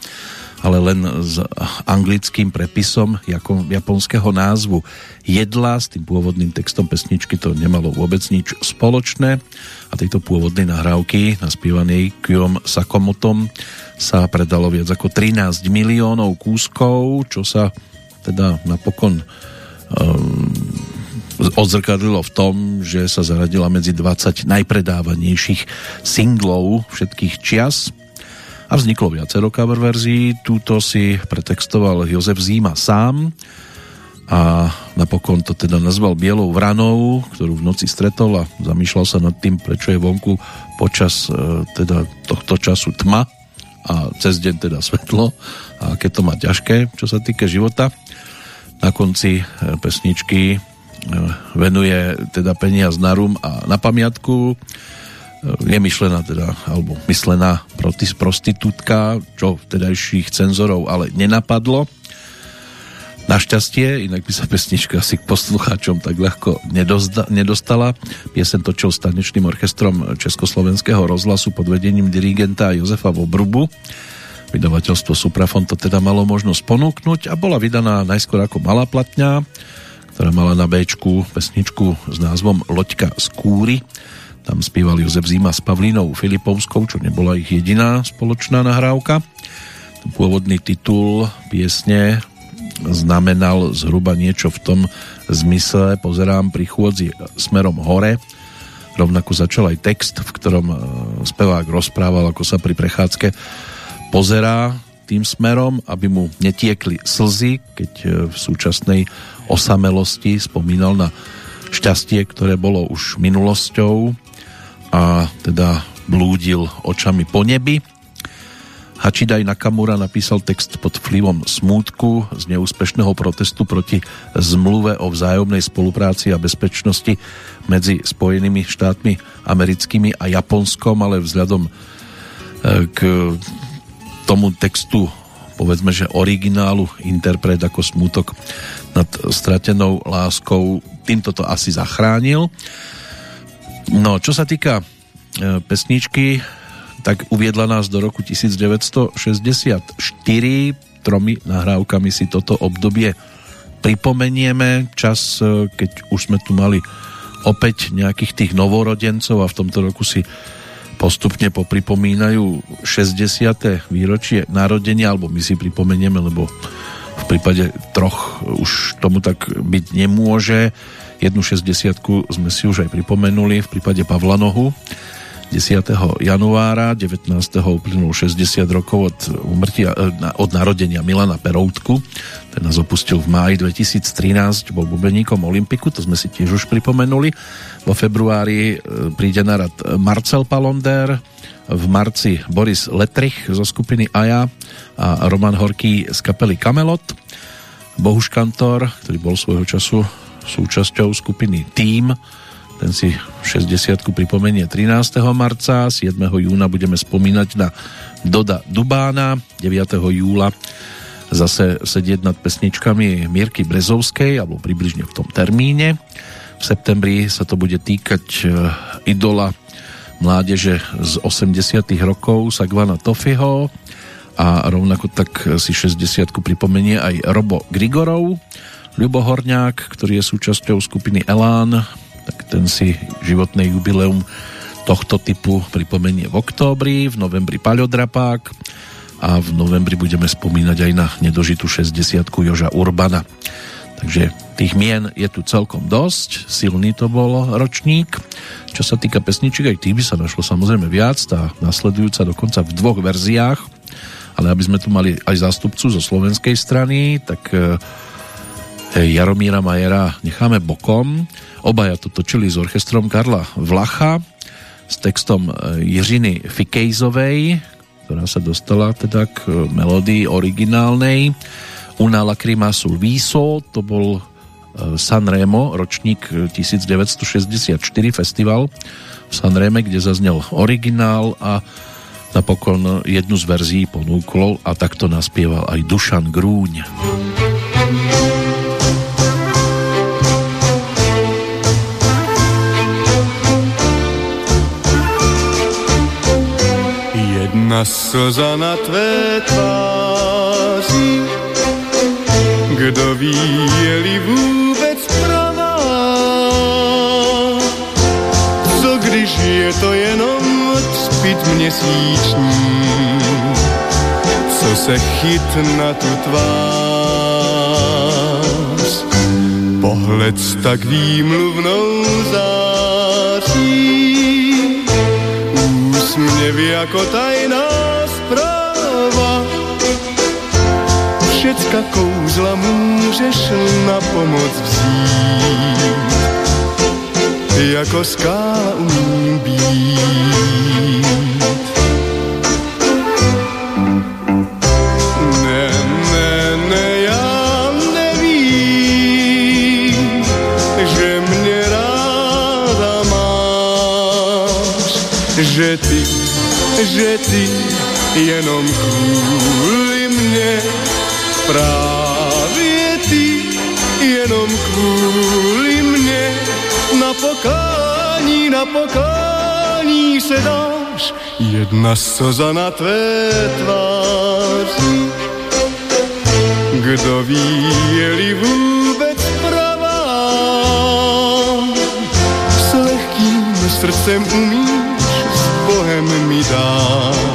S1: ale len s anglickým prepisom japonského názvu jedla. S tým pôvodným textom pesničky to nemalo vôbec nič spoločné a tejto pôvodnej nahrávky naspievanej Kyom Sakomotom sa predalo viac ako 13 miliónov kúskov, čo sa teda napokon odzrkadlilo v tom, že sa zaradila medzi 20 najpredávanejších singlov všetkých čias a vzniklo viacero cover verzií. Túto si pretextoval Jozef Zíma sám a napokon to teda nazval Bielou vranou, ktorú v noci stretol a zamýšľal sa nad tým, prečo je vonku počas e, teda tohto času tma a cez deň teda svetlo a keď to má ťažké, čo sa týka života. Na konci e, pesničky e, venuje teda peniaz na rum a na pamiatku e, je myšlená teda, alebo myslená prostitútka, čo vtedajších cenzorov ale nenapadlo Našťastie, inak by sa pesnička asi k poslucháčom tak ľahko nedostala. Piesen točil s tanečným orchestrom Československého rozhlasu pod vedením dirigenta Jozefa Vobrubu. Vydavateľstvo Suprafon to teda malo možnosť ponúknuť a bola vydaná najskôr ako malá platňa, ktorá mala na B pesničku s názvom Loďka z kúry. Tam spieval Jozef Zima s Pavlínou Filipovskou, čo nebola ich jediná spoločná nahrávka. Pôvodný titul piesne znamenal zhruba niečo v tom zmysle, pozerám pri chôdzi smerom hore, rovnako začal aj text, v ktorom e, spevák rozprával, ako sa pri prechádzke pozerá tým smerom, aby mu netiekli slzy, keď e, v súčasnej osamelosti spomínal na šťastie, ktoré bolo už minulosťou a teda blúdil očami po nebi. Hachidai Nakamura napísal text pod vplyvom smútku z neúspešného protestu proti zmluve o vzájomnej spolupráci a bezpečnosti medzi Spojenými štátmi americkými a Japonskom, ale vzhľadom e, k tomu textu povedzme, že originálu interpret ako smútok nad stratenou láskou týmto to asi zachránil. No, čo sa týka e, pesničky tak uviedla nás do roku 1964. Tromi nahrávkami si toto obdobie pripomenieme. Čas, e, keď už sme tu mali opäť nejakých tých novorodencov a v tomto roku si postupne popripomínajú 60. výročie narodenia, alebo my si pripomenieme, lebo v prípade troch už tomu tak byť nemôže. Jednu 60 sme si už aj pripomenuli v prípade Pavla Nohu 10. januára 19. uplynul 60 rokov od, umrtia, e, od narodenia Milana Peroutku. Ten nás opustil v máji 2013, bol bubeníkom Olympiku, to sme si tiež už pripomenuli. Vo februári e, príde na rad Marcel Palonder, v marci Boris Letrich zo skupiny Aja a Roman Horký z kapely Kamelot. Bohuš Kantor, ktorý bol svojho času súčasťou skupiny Team, ten si 60 pripomenie 13. marca, 7. júna budeme spomínať na Doda Dubána, 9. júla zase sedieť nad pesničkami Mierky Brezovskej, alebo približne v tom termíne. V septembri sa to bude týkať e, idola mládeže z 80 rokov Sagvana Tofiho a rovnako tak si 60 pripomenie aj Robo Grigorov, Ľubo Horňák, ktorý je súčasťou skupiny Elán, tak ten si životné jubileum tohto typu pripomenie v októbri, v novembri Paľodrapák a v novembri budeme spomínať aj na nedožitú 60 Joža Urbana. Takže tých mien je tu celkom dosť, silný to bol ročník. Čo sa týka pesničiek, aj tých by sa našlo samozrejme viac, tá nasledujúca dokonca v dvoch verziách, ale aby sme tu mali aj zástupcu zo slovenskej strany, tak e, Jaromíra Majera necháme bokom. Obaja to točili s orchestrom Karla Vlacha s textom e, Jiřiny Fikejzovej, ktorá sa dostala teda k e, melódii originálnej. Una lacrima viso, to bol Sanremo, ročník 1964 festival v Sanreme, kde zaznel originál a napokon jednu z verzií ponúkol a takto naspieval aj Dušan Grúň.
S7: Jedna slza na tvé tváři, kdo ví, je-li vůbec pravá. Co když je to jenom třpit měsíční, co se chyt na tu tvář. Pohled tak výmluvnou září, úsměv jako tajná zpráva. Všecka kouzla můžeš na pomoc vzít, jako skála umí být. Ne, ne, ne, já nevím, že mě ráda máš, že ty, že ty jenom kvůli mě, právě ty jenom kvůli mě na pokání, na pokání se dáš. Jedna slza na tvé tváři, kdo ví, je-li vůbec pravá. S lehkým srdcem Bohem mi dát,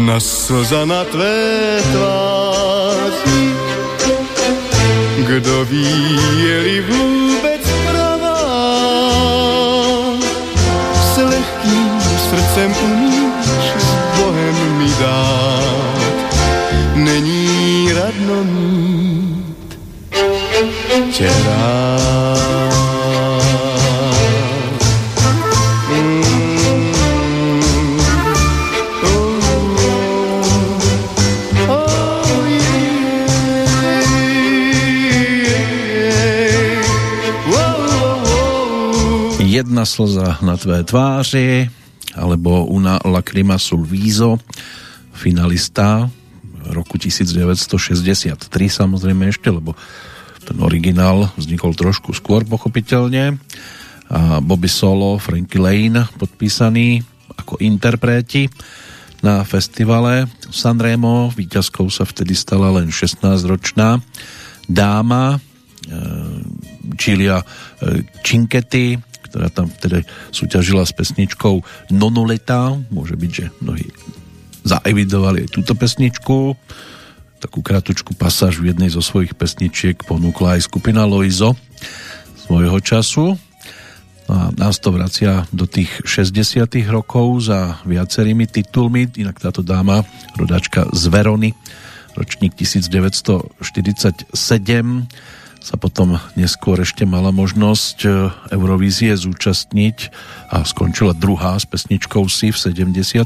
S7: jedna slza na tvé tváři. Kdo ví, je-li vůbec
S1: slza na tvé tváři alebo Una lacrima sul viso finalista roku 1963 samozrejme ešte, lebo ten originál vznikol trošku skôr pochopiteľne a Bobby Solo, Frankie Lane podpísaný ako interpreti na festivale Sanremo. Výťazkou sa vtedy stala len 16-ročná dáma Čilia Cinquetti, ktorá tam vtedy súťažila s pesničkou Nonoleta. Môže byť, že mnohí zaevidovali aj túto pesničku. Takú kratučku pasáž v jednej zo svojich pesničiek ponúkla aj skupina Loizo svojho času. A nás to vracia do tých 60 rokov za viacerými titulmi, inak táto dáma, rodačka z Verony, ročník 1947, sa potom neskôr ešte mala možnosť e, Eurovízie zúčastniť a skončila druhá s pesničkou si v 74.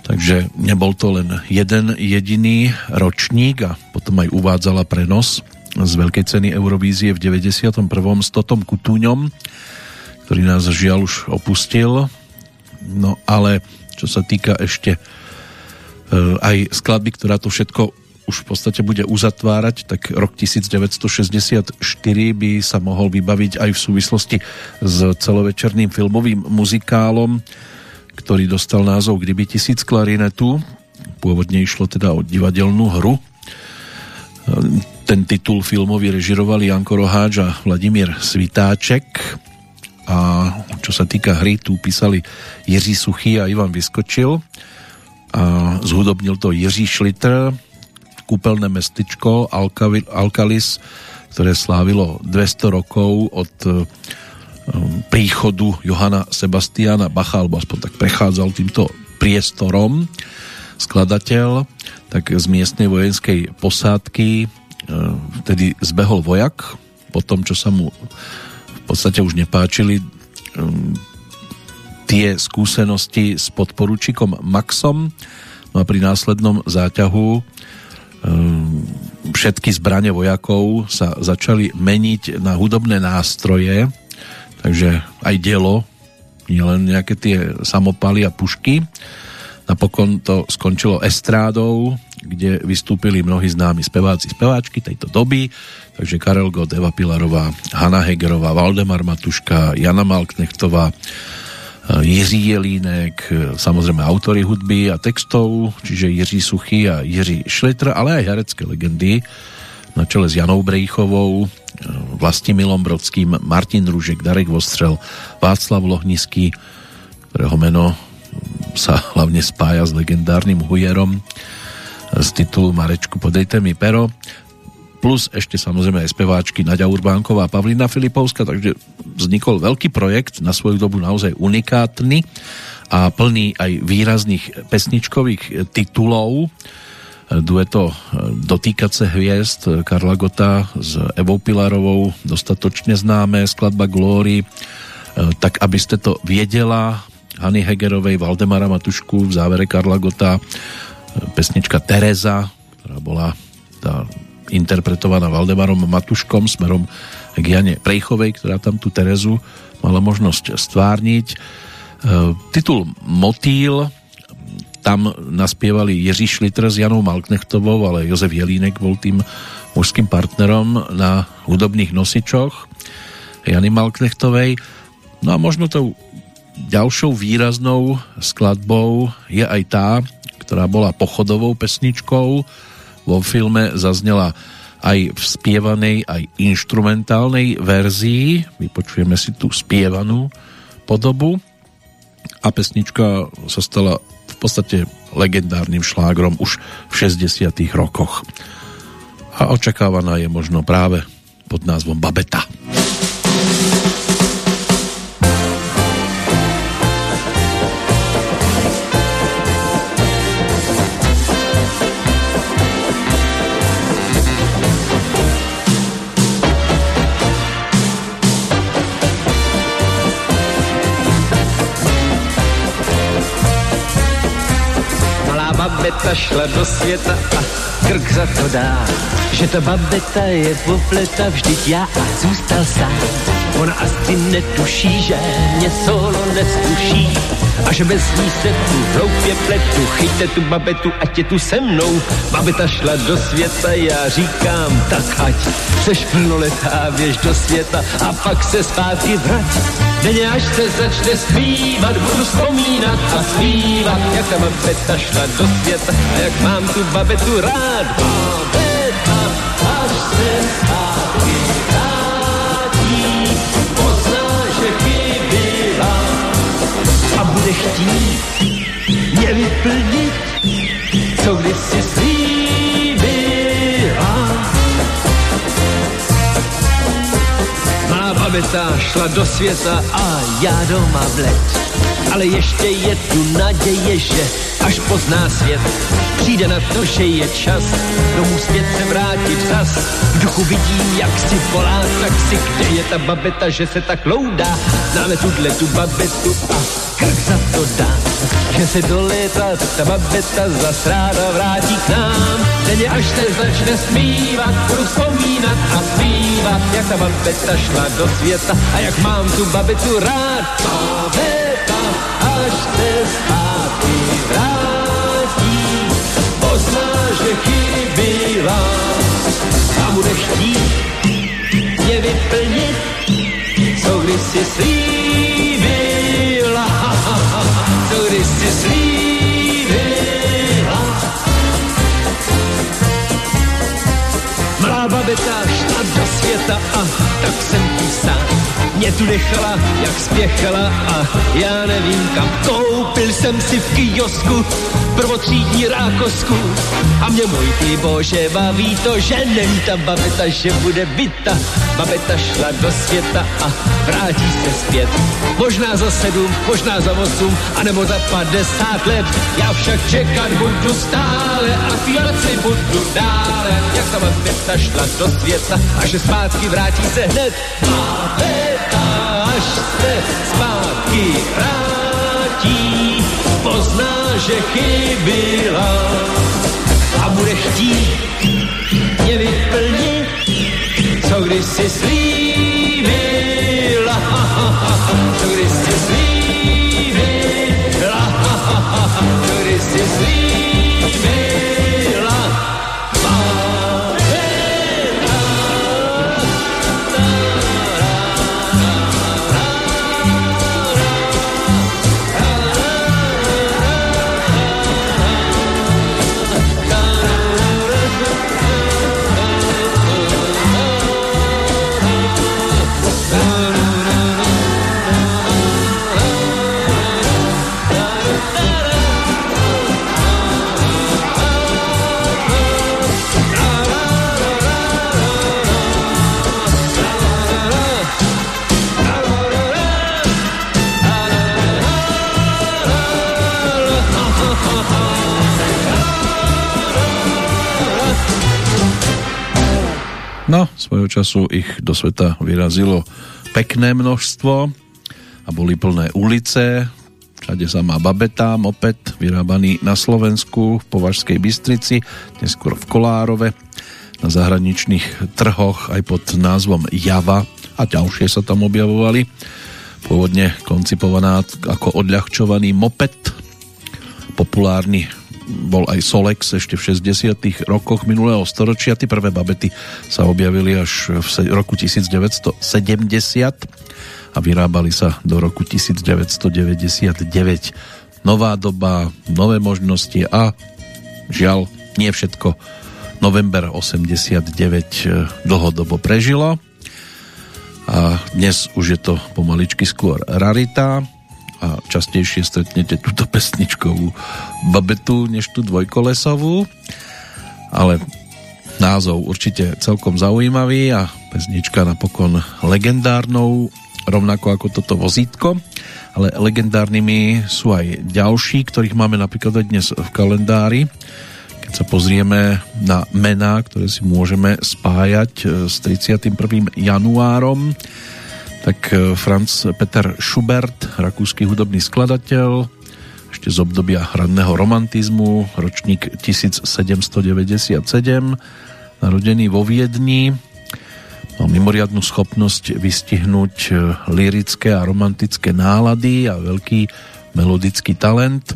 S1: Takže nebol to len jeden jediný ročník a potom aj uvádzala prenos z veľkej ceny Eurovízie v 91. s Totom Kutúňom, ktorý nás žiaľ už opustil. No ale čo sa týka ešte e, aj skladby, ktorá to všetko už v podstate bude uzatvárať, tak rok 1964 by sa mohol vybaviť aj v súvislosti s celovečerným filmovým muzikálom, ktorý dostal názov Kdyby tisíc klarinetu. Pôvodne išlo teda o divadelnú hru. Ten titul filmový režirovali Janko Roháč a Vladimír Svitáček. A čo sa týka hry, tu písali Jiří Suchý a Ivan Vyskočil. A zhudobnil to Jiří Šlitr kúpeľné mestičko Alkalis, ktoré slávilo 200 rokov od um, príchodu Johana Sebastiana Bacha, alebo aspoň tak prechádzal týmto priestorom skladateľ, tak z miestnej vojenskej posádky E, vtedy zbehol vojak po tom, čo sa mu v podstate už nepáčili um, tie skúsenosti s podporučikom Maxom no a pri následnom záťahu všetky zbranie vojakov sa začali meniť na hudobné nástroje takže aj dielo nie len nejaké tie samopaly a pušky. Napokon to skončilo estrádou kde vystúpili mnohí známi speváci, speváčky tejto doby, takže Karel Gott, Eva Pilarová, Hanna Hegerová, Valdemar Matuška, Jana Malknechtová, Jiří Jelínek, samozrejme autory hudby a textov, čiže Jiří Suchý a Jiří Šlitr, ale aj herecké legendy na čele s Janou Brejchovou, Vlastimilom Brodským, Martin Ružek, Darek Vostřel, Václav Lohnický, ktorého meno sa hlavne spája s legendárnym hujerom z titulu Marečku podejte mi pero plus ešte samozrejme aj speváčky Nadia Urbánková a Pavlina Filipovska, takže vznikol veľký projekt, na svoju dobu naozaj unikátny a plný aj výrazných pesničkových titulov. Dueto Dotýkať se hviezd Karla Gota s Evou Pilarovou, dostatočne známe, skladba Glory, tak aby ste to viedela, Hany Hegerovej, Valdemara Matušku v závere Karla Gota, pesnička Tereza, ktorá bola tá interpretovaná Valdemarom Matuškom smerom k Jane Prejchovej, ktorá tam tú Terezu mala možnosť stvárniť. E, titul Motýl tam naspievali Jiří Šlitr s Janou Malknechtovou, ale Jozef Jelínek bol tým mužským partnerom na hudobných nosičoch Jany Malknechtovej. No a možno tou ďalšou výraznou skladbou je aj tá, ktorá bola pochodovou pesničkou. Vo filme zaznela aj v spievanej, aj instrumentálnej verzii. Vypočujeme si tú spievanú podobu a pesnička sa stala v podstate legendárnym šlágrom už v 60 rokoch. A očakávaná je možno práve pod názvom Babeta.
S4: babeta šla do světa a krk za to dá. Že ta babeta je popleta, vždyť já zůstal sám. Ona asi netuší, že mě solo neskuší a že bez ní se tu hloupě pletu. Chyťte tu babetu, ať je tu se mnou. Babeta šla do světa, já říkám, tak ať seš plnoletá, běž do světa a pak se zpátky vrať. Denně až se začne zpívat, budu vzpomínat a zpívat, jak ta babeta šla do světa a jak mám tu babetu rád. Babeta, až se zpátky bude chtít mě vyplnit, co když si slíbila. Má babeta šla do světa a já doma bled. Ale ještě je tu naděje, že až pozná svět, přijde na to, že je čas domů zpět se vrátit zas. V duchu vidím, jak si volá, tak si kde je ta babeta, že se tak loudá. Známe tuhle tu babetu a krk za to dá. Že se do léta ta babeta zas ráda vrátí k nám. Denně až se začne smívat, budu vzpomínat a zpívat, jak ta babeta šla do světa a jak mám tu babetu rád. Babeta, až se zpátky pozná, že chybila a bude chtít mě vyplnit, co když si slíbila, co když si slíbila. Malá babeta šla do světa a tak jsem tu sám. Mě tu nechala, jak spěchala a já nevím kam. Koupil jsem si v kiosku prvotřídní rákosku a mě můj ty bože baví to, že není ta babeta, že bude byta. Babeta šla do světa a vrátí se zpět. Možná za sedm, možná za osm, anebo za padesát let. Já však čekat budu stále a zpívat si budu dále. Jak ta babeta šla do světa a že zpátky vrátí se hned. Babeta, až se zpátky vrátí, pozná, že chybila a bude chtít mě vyplnit, co když si slíbila,
S1: svojho času ich do sveta vyrazilo pekné množstvo a boli plné ulice, všade sa má babeta, moped, vyrábaný na Slovensku v Považskej Bystrici, neskôr v Kolárove, na zahraničných trhoch aj pod názvom Java a ďalšie sa tam objavovali. Pôvodne koncipovaná ako odľahčovaný moped, populárny bol aj Solex ešte v 60 rokoch minulého storočia. Tí prvé babety sa objavili až v roku 1970 a vyrábali sa do roku 1999. Nová doba, nové možnosti a žiaľ, nie všetko november 89 dlhodobo prežilo a dnes už je to pomaličky skôr rarita a častejšie stretnete túto pesničkovú babetu než tú dvojkolesovú ale názov určite celkom zaujímavý a pesnička napokon legendárnou rovnako ako toto vozítko ale legendárnymi sú aj ďalší, ktorých máme napríklad aj dnes v kalendári keď sa pozrieme na mená, ktoré si môžeme spájať s 31. januárom tak Franz Peter Schubert, rakúsky hudobný skladateľ, ešte z obdobia hradného romantizmu, ročník 1797, narodený vo Viedni, mal mimoriadnú schopnosť vystihnúť lirické a romantické nálady a veľký melodický talent.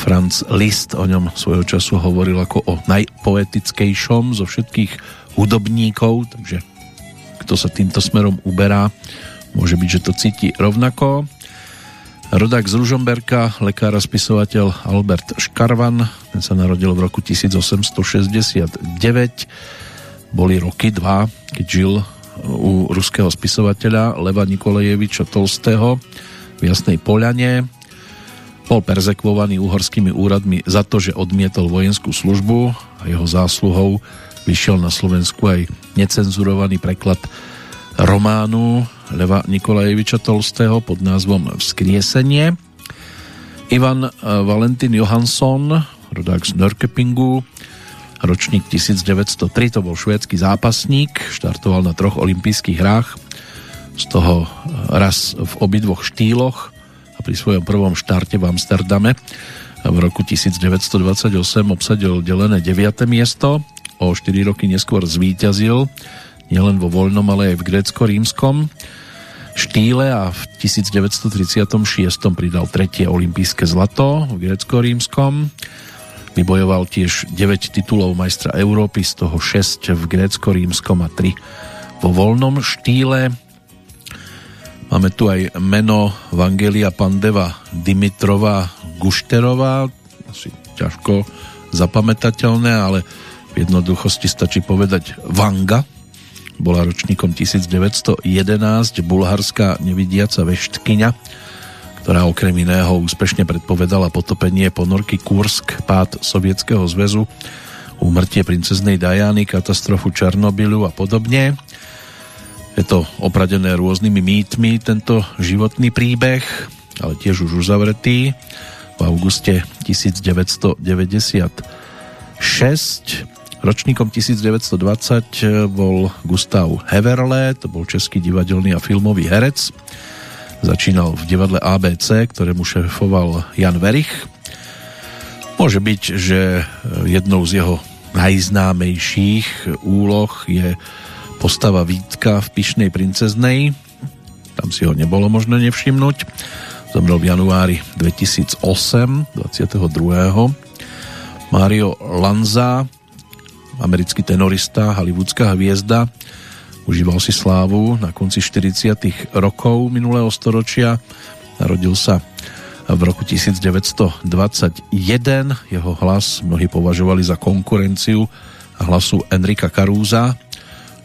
S1: Franz Liszt o ňom svojho času hovoril ako o najpoetickejšom zo všetkých hudobníkov, takže kto sa týmto smerom uberá, môže byť, že to cíti rovnako. Rodák z Ružomberka, lekár a spisovateľ Albert Škarvan, ten sa narodil v roku 1869. Boli roky dva, keď žil u ruského spisovateľa Leva Nikolejeviča Tolstého v Jasnej Poľane. Bol perzekvovaný uhorskými úradmi za to, že odmietol vojenskú službu a jeho zásluhou vyšiel na Slovensku aj necenzurovaný preklad románu Leva Nikolajeviča Tolstého pod názvom Vzkriesenie. Ivan eh, Valentín Johansson, rodák z Norkepingu, ročník 1903, to bol švédsky zápasník, štartoval na troch olympijských hrách, z toho eh, raz v obidvoch štýloch a pri svojom prvom štarte v Amsterdame v roku 1928 obsadil delené 9. miesto, o 4 roky neskôr zvíťazil nielen vo voľnom, ale aj v grécko-rímskom štýle a v 1936 pridal tretie olympijské zlato v grécko-rímskom. Vybojoval tiež 9 titulov majstra Európy, z toho 6 v grécko-rímskom a 3 vo voľnom štýle. Máme tu aj meno Vangelia Pandeva Dimitrova Gušterová, asi ťažko zapamätateľné, ale jednoduchosti stačí povedať Vanga, bola ročníkom 1911, bulharská nevidiaca veštkyňa, ktorá okrem iného úspešne predpovedala potopenie ponorky Kursk, pád Sovietskeho zväzu, úmrtie princeznej Diany, katastrofu Černobylu a podobne. Je to opradené rôznymi mýtmi, tento životný príbeh, ale tiež už uzavretý v auguste 1996. Ročníkom 1920 bol Gustav Heverle, to bol český divadelný a filmový herec. Začínal v divadle ABC, ktorému šefoval Jan Verich. Môže byť, že jednou z jeho najznámejších úloh je postava Vítka v Pišnej princeznej. Tam si ho nebolo možno nevšimnúť. Zomrel v januári 2008, 22. Mario Lanza, americký tenorista, hollywoodská hviezda. Užíval si slávu na konci 40. rokov minulého storočia. Narodil sa v roku 1921. Jeho hlas mnohí považovali za konkurenciu hlasu Enrika Caruza,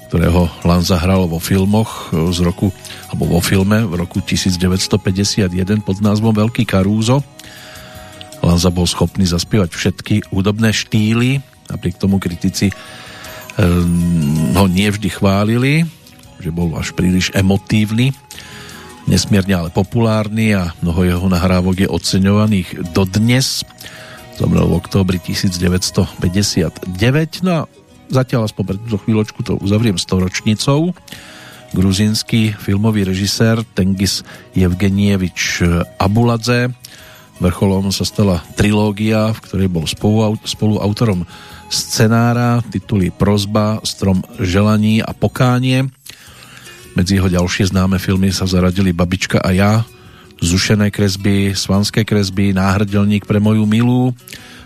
S1: ktorého Lanza hral vo filmoch z roku, alebo vo filme v roku 1951 pod názvom Veľký Caruso. Lanza bol schopný zaspievať všetky údobné štýly, Napriek tomu kritici ehm, ho nie vždy chválili, že bol až príliš emotívny, nesmierne ale populárny a mnoho jeho nahrávok je oceňovaných dodnes. Zomrel v októbri 1959. No a zatiaľ aspoň pre túto chvíľočku to uzavriem storočnicou. Gruzínsky filmový režisér Tengis Evgenievič Abuladze. Vrcholom sa stala trilógia, v ktorej bol spoluautorom scenára, tituly Prozba, Strom želaní a Pokánie. Medzi jeho ďalšie známe filmy sa zaradili Babička a ja, Zušené kresby, Svanské kresby, Náhrdelník pre moju milú.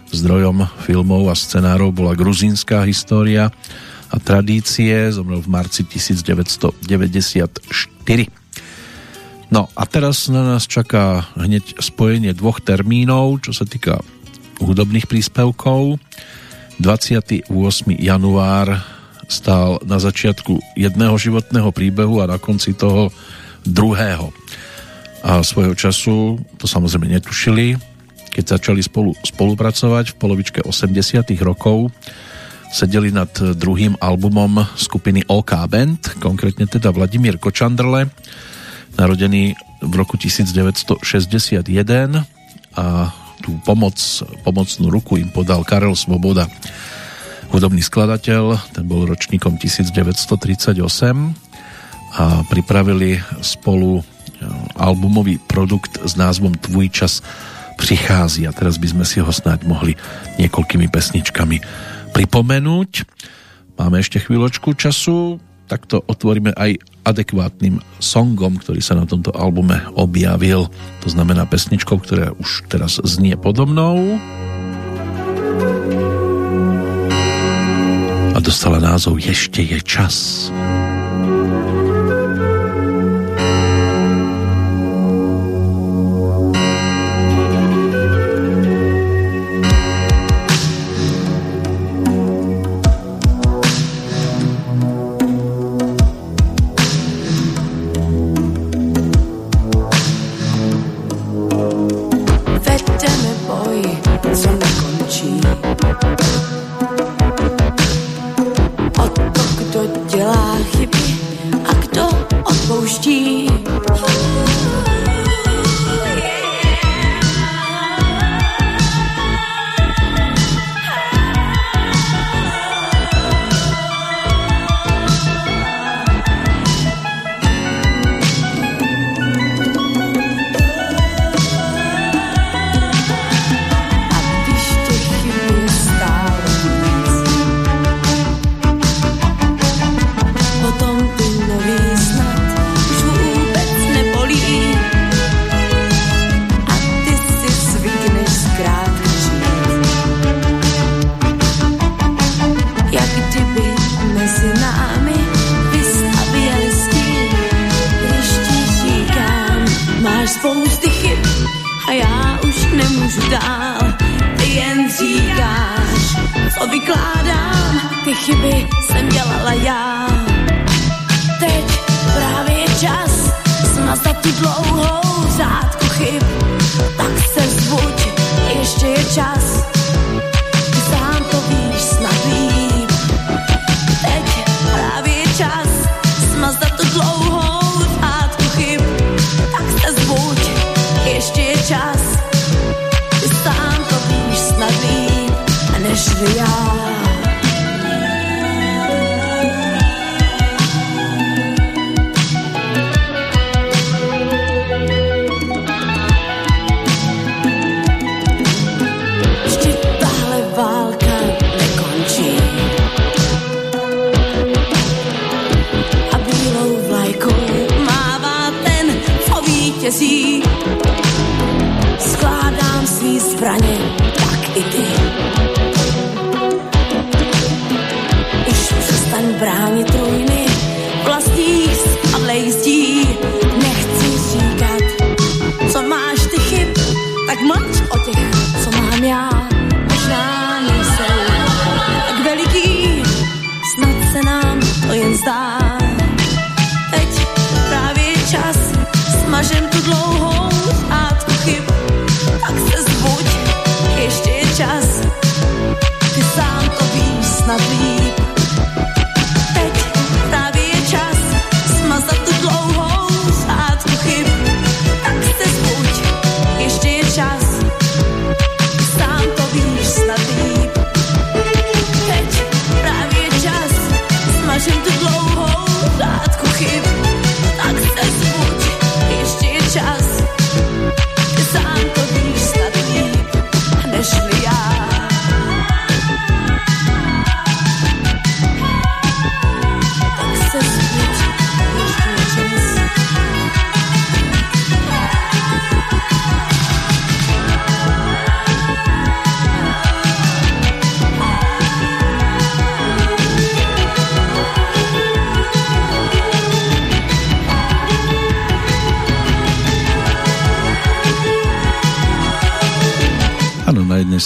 S1: Zdrojom filmov a scenárov bola gruzínska história a tradície. Zomrel v marci 1994. No a teraz na nás čaká hneď spojenie dvoch termínov, čo sa týka hudobných príspevkov. 28. január stál na začiatku jedného životného príbehu a na konci toho druhého. A svojho času to samozrejme netušili, keď začali spolu spolupracovať v polovičke 80 rokov sedeli nad druhým albumom skupiny OK Band, konkrétne teda Vladimír Kočandrle, narodený v roku 1961 a tú pomoc, pomocnú ruku im podal Karel Svoboda, hudobný skladateľ, ten bol ročníkom 1938 a pripravili spolu e, albumový produkt s názvom Tvůj čas přichází a teraz by sme si ho snáď mohli niekoľkými pesničkami pripomenúť. Máme ešte chvíľočku času, tak to otvoríme aj adekvátnym songom, ktorý sa na tomto albume objavil. To znamená pesničkou, ktorá už teraz znie podo mnou. A dostala názov Ešte je čas. Ešte je čas.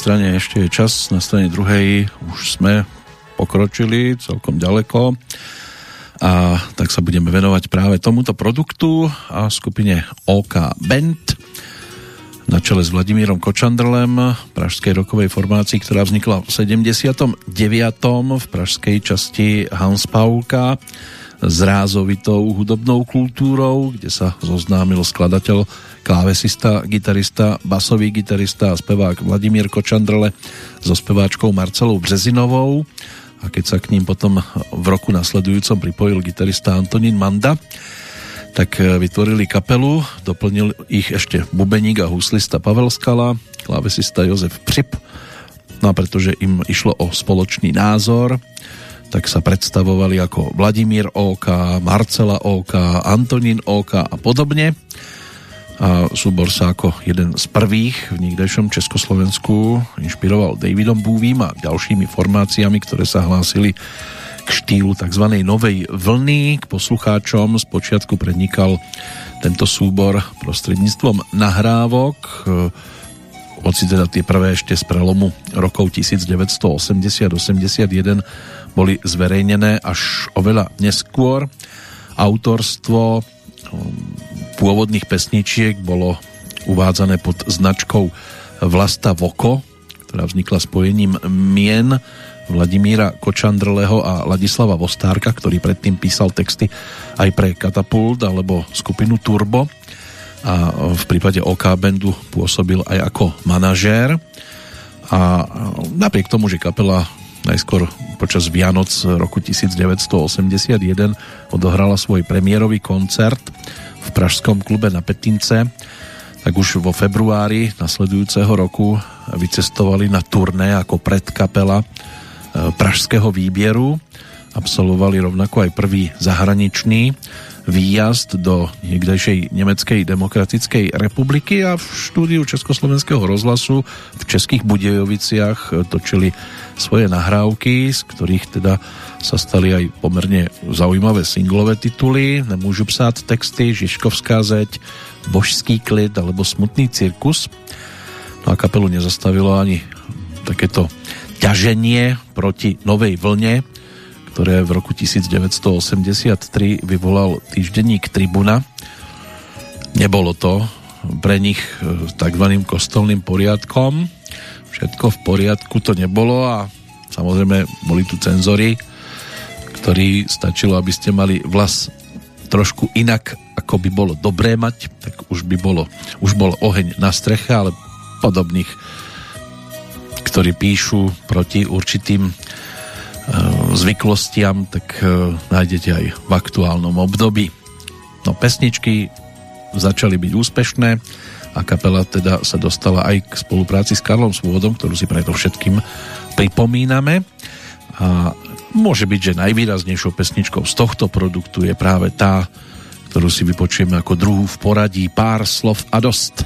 S1: Strane ešte je čas, na strane druhej už sme pokročili celkom ďaleko a tak sa budeme venovať práve tomuto produktu a skupine OK Band na čele s Vladimírom Kočandrlem pražskej rokovej formácii, ktorá vznikla v 79. v pražskej časti Hans Paulka s rázovitou hudobnou kultúrou, kde sa zoznámil skladateľ, klávesista, gitarista, basový gitarista a spevák Vladimír Kočandrle so speváčkou Marcelou Březinovou a keď sa k ním potom v roku nasledujúcom pripojil gitarista Antonín Manda, tak vytvorili kapelu, doplnil ich ešte bubeník a huslista Pavel Skala, klávesista Jozef Přip, no a pretože im išlo o spoločný názor, tak sa predstavovali ako Vladimír OK, Marcela OK, Antonín OK a podobne. A súbor sa ako jeden z prvých v niekdejšom Československu inšpiroval Davidom Búvím a ďalšími formáciami, ktoré sa hlásili k štýlu tzv. novej vlny. K poslucháčom spočiatku prednikal tento súbor prostredníctvom nahrávok, hoci teda tie prvé ešte z prelomu rokov 1980-81 boli zverejnené až oveľa neskôr. Autorstvo um, pôvodných pesničiek bolo uvádzané pod značkou Vlasta Voko, ktorá vznikla spojením mien Vladimíra Kočandrleho a Ladislava Vostárka, ktorý predtým písal texty aj pre Katapult alebo skupinu Turbo. A v prípade OK Bandu pôsobil aj ako manažér. A napriek tomu, že kapela najskôr počas Vianoc roku 1981 odohrala svoj premiérový koncert v pražskom klube na Petince, tak už vo februári nasledujúceho roku vycestovali na turné ako predkapela pražského výbieru. Absolvovali rovnako aj prvý zahraničný výjazd do niekdejšej Nemeckej demokratickej republiky a v štúdiu Československého rozhlasu v Českých Budejoviciach točili svoje nahrávky, z ktorých teda sa stali aj pomerne zaujímavé singlové tituly Nemôžu psát texty, Žižkovská zeď,
S2: Božský klid alebo Smutný cirkus. No a kapelu nezastavilo ani takéto ťaženie proti novej vlne, ktoré v roku 1983 vyvolal týždenník Tribuna. Nebolo to pre nich e, takzvaným kostolným poriadkom. Všetko v poriadku to nebolo a samozrejme boli tu cenzory, ktorí stačilo, aby ste mali vlas trošku inak, ako by bolo dobré mať, tak už by bolo, už bol oheň na streche, ale podobných, ktorí píšu proti určitým e, zvyklostiam, tak e, nájdete aj v aktuálnom období. No pesničky začali byť úspešné a kapela teda sa dostala aj k spolupráci s Karlom Svôdom, ktorú si predovšetkým pripomíname a môže byť, že najvýraznejšou pesničkou z tohto produktu je práve tá, ktorú si vypočujeme ako druhú v poradí Pár slov a dost.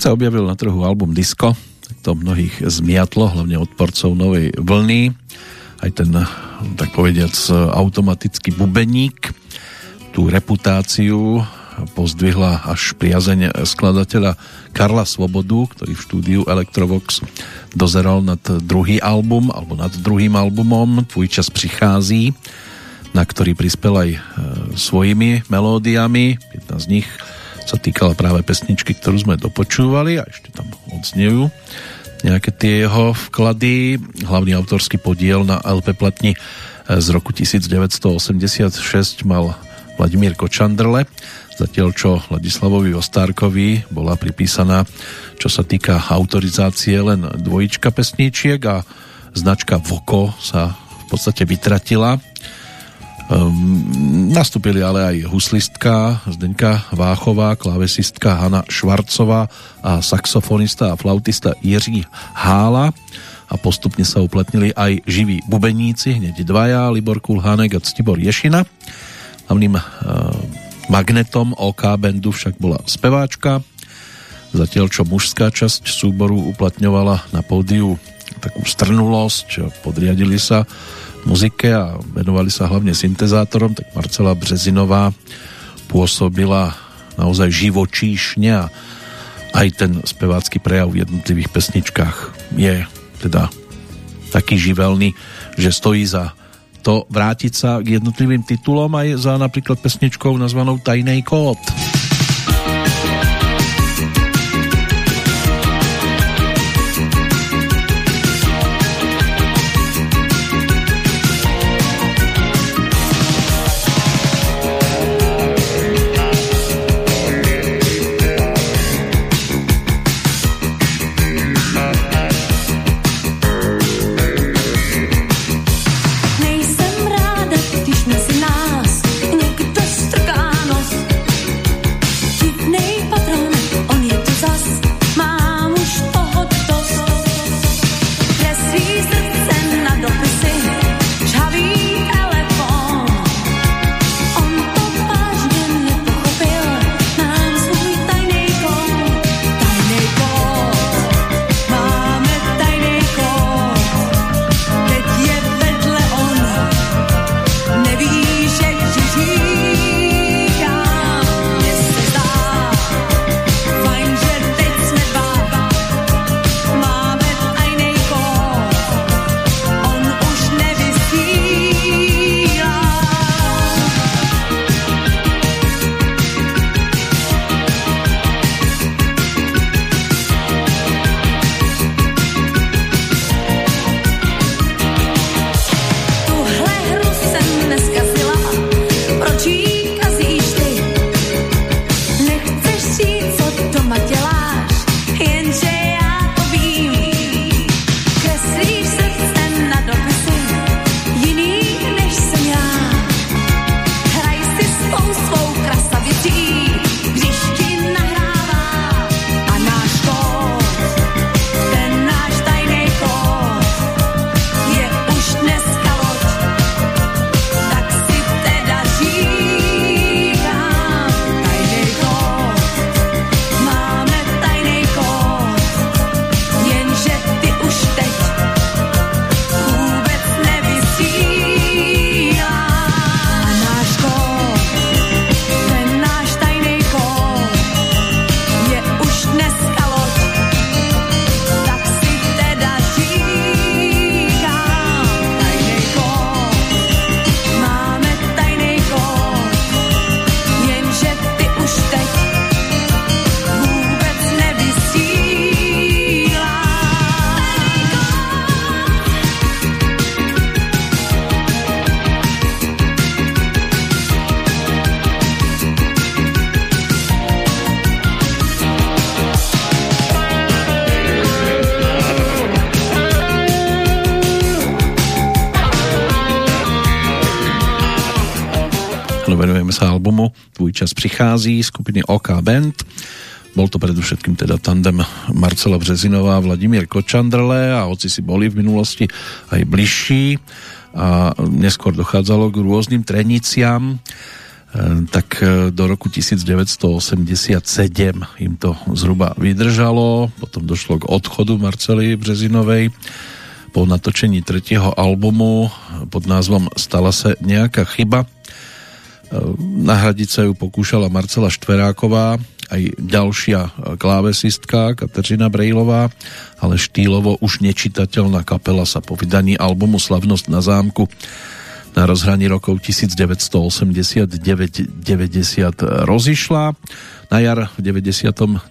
S2: Sa objavil na trhu album Disco, to mnohých zmiatlo, hlavne odporcov novej vlny. Aj ten, tak povediac, automatický bubeník tú reputáciu pozdvihla až priazeň skladateľa Karla Svobodu, ktorý v štúdiu Electrovox dozeral nad druhý album, alebo nad druhým albumom Tvoj čas prichází, na ktorý prispel aj e, svojimi melódiami. Jedna z nich
S1: sa týkala práve pesničky, ktorú sme dopočúvali a ešte tam odznejú nejaké tie jeho vklady. Hlavný autorský podiel na LP platni z roku 1986 mal Vladimír Kočandrle, zatiaľ čo Ladislavovi Ostárkovi bola pripísaná, čo sa týka autorizácie, len dvojička pesníčiek a značka Voko sa v podstate vytratila Um, nastúpili ale aj huslistka Zdenka Váchová, klávesistka Hanna Švarcová a saxofonista a flautista Jiří Hála a postupne sa uplatnili aj živí bubeníci, hneď dvaja, Libor Kulhánek a Ctibor Ješina. Hlavným uh, magnetom OK bandu však bola speváčka, zatiaľ čo mužská časť súboru uplatňovala na pódiu takú strnulosť, podriadili sa muzike a venovali sa hlavne syntezátorom, tak Marcela Březinová pôsobila naozaj živočíšne a aj ten spevácky prejav v jednotlivých pesničkách je teda taký živelný, že stojí za to vrátiť sa k jednotlivým titulom aj za napríklad pesničkou nazvanou Tajnej kód. Čas prichází skupiny OK Band. Bol to predovšetkým teda tandem Marcela Březinová a Vladimír Kočandrle a hoci si boli v minulosti aj bližší. A neskôr dochádzalo k rôznym treniciam, e, tak e, do roku 1987 im to zhruba vydržalo, potom došlo k odchodu Marcely Březinovej. Po natočení tretieho albumu pod názvom Stala sa nejaká chyba Nahradiť sa ju pokúšala Marcela Štveráková, aj ďalšia klávesistka Kateřina Brejlová, ale štýlovo už nečitateľná kapela sa po vydaní albumu Slavnosť na zámku na rozhraní rokov 1989-90 rozišla. Na jar v 99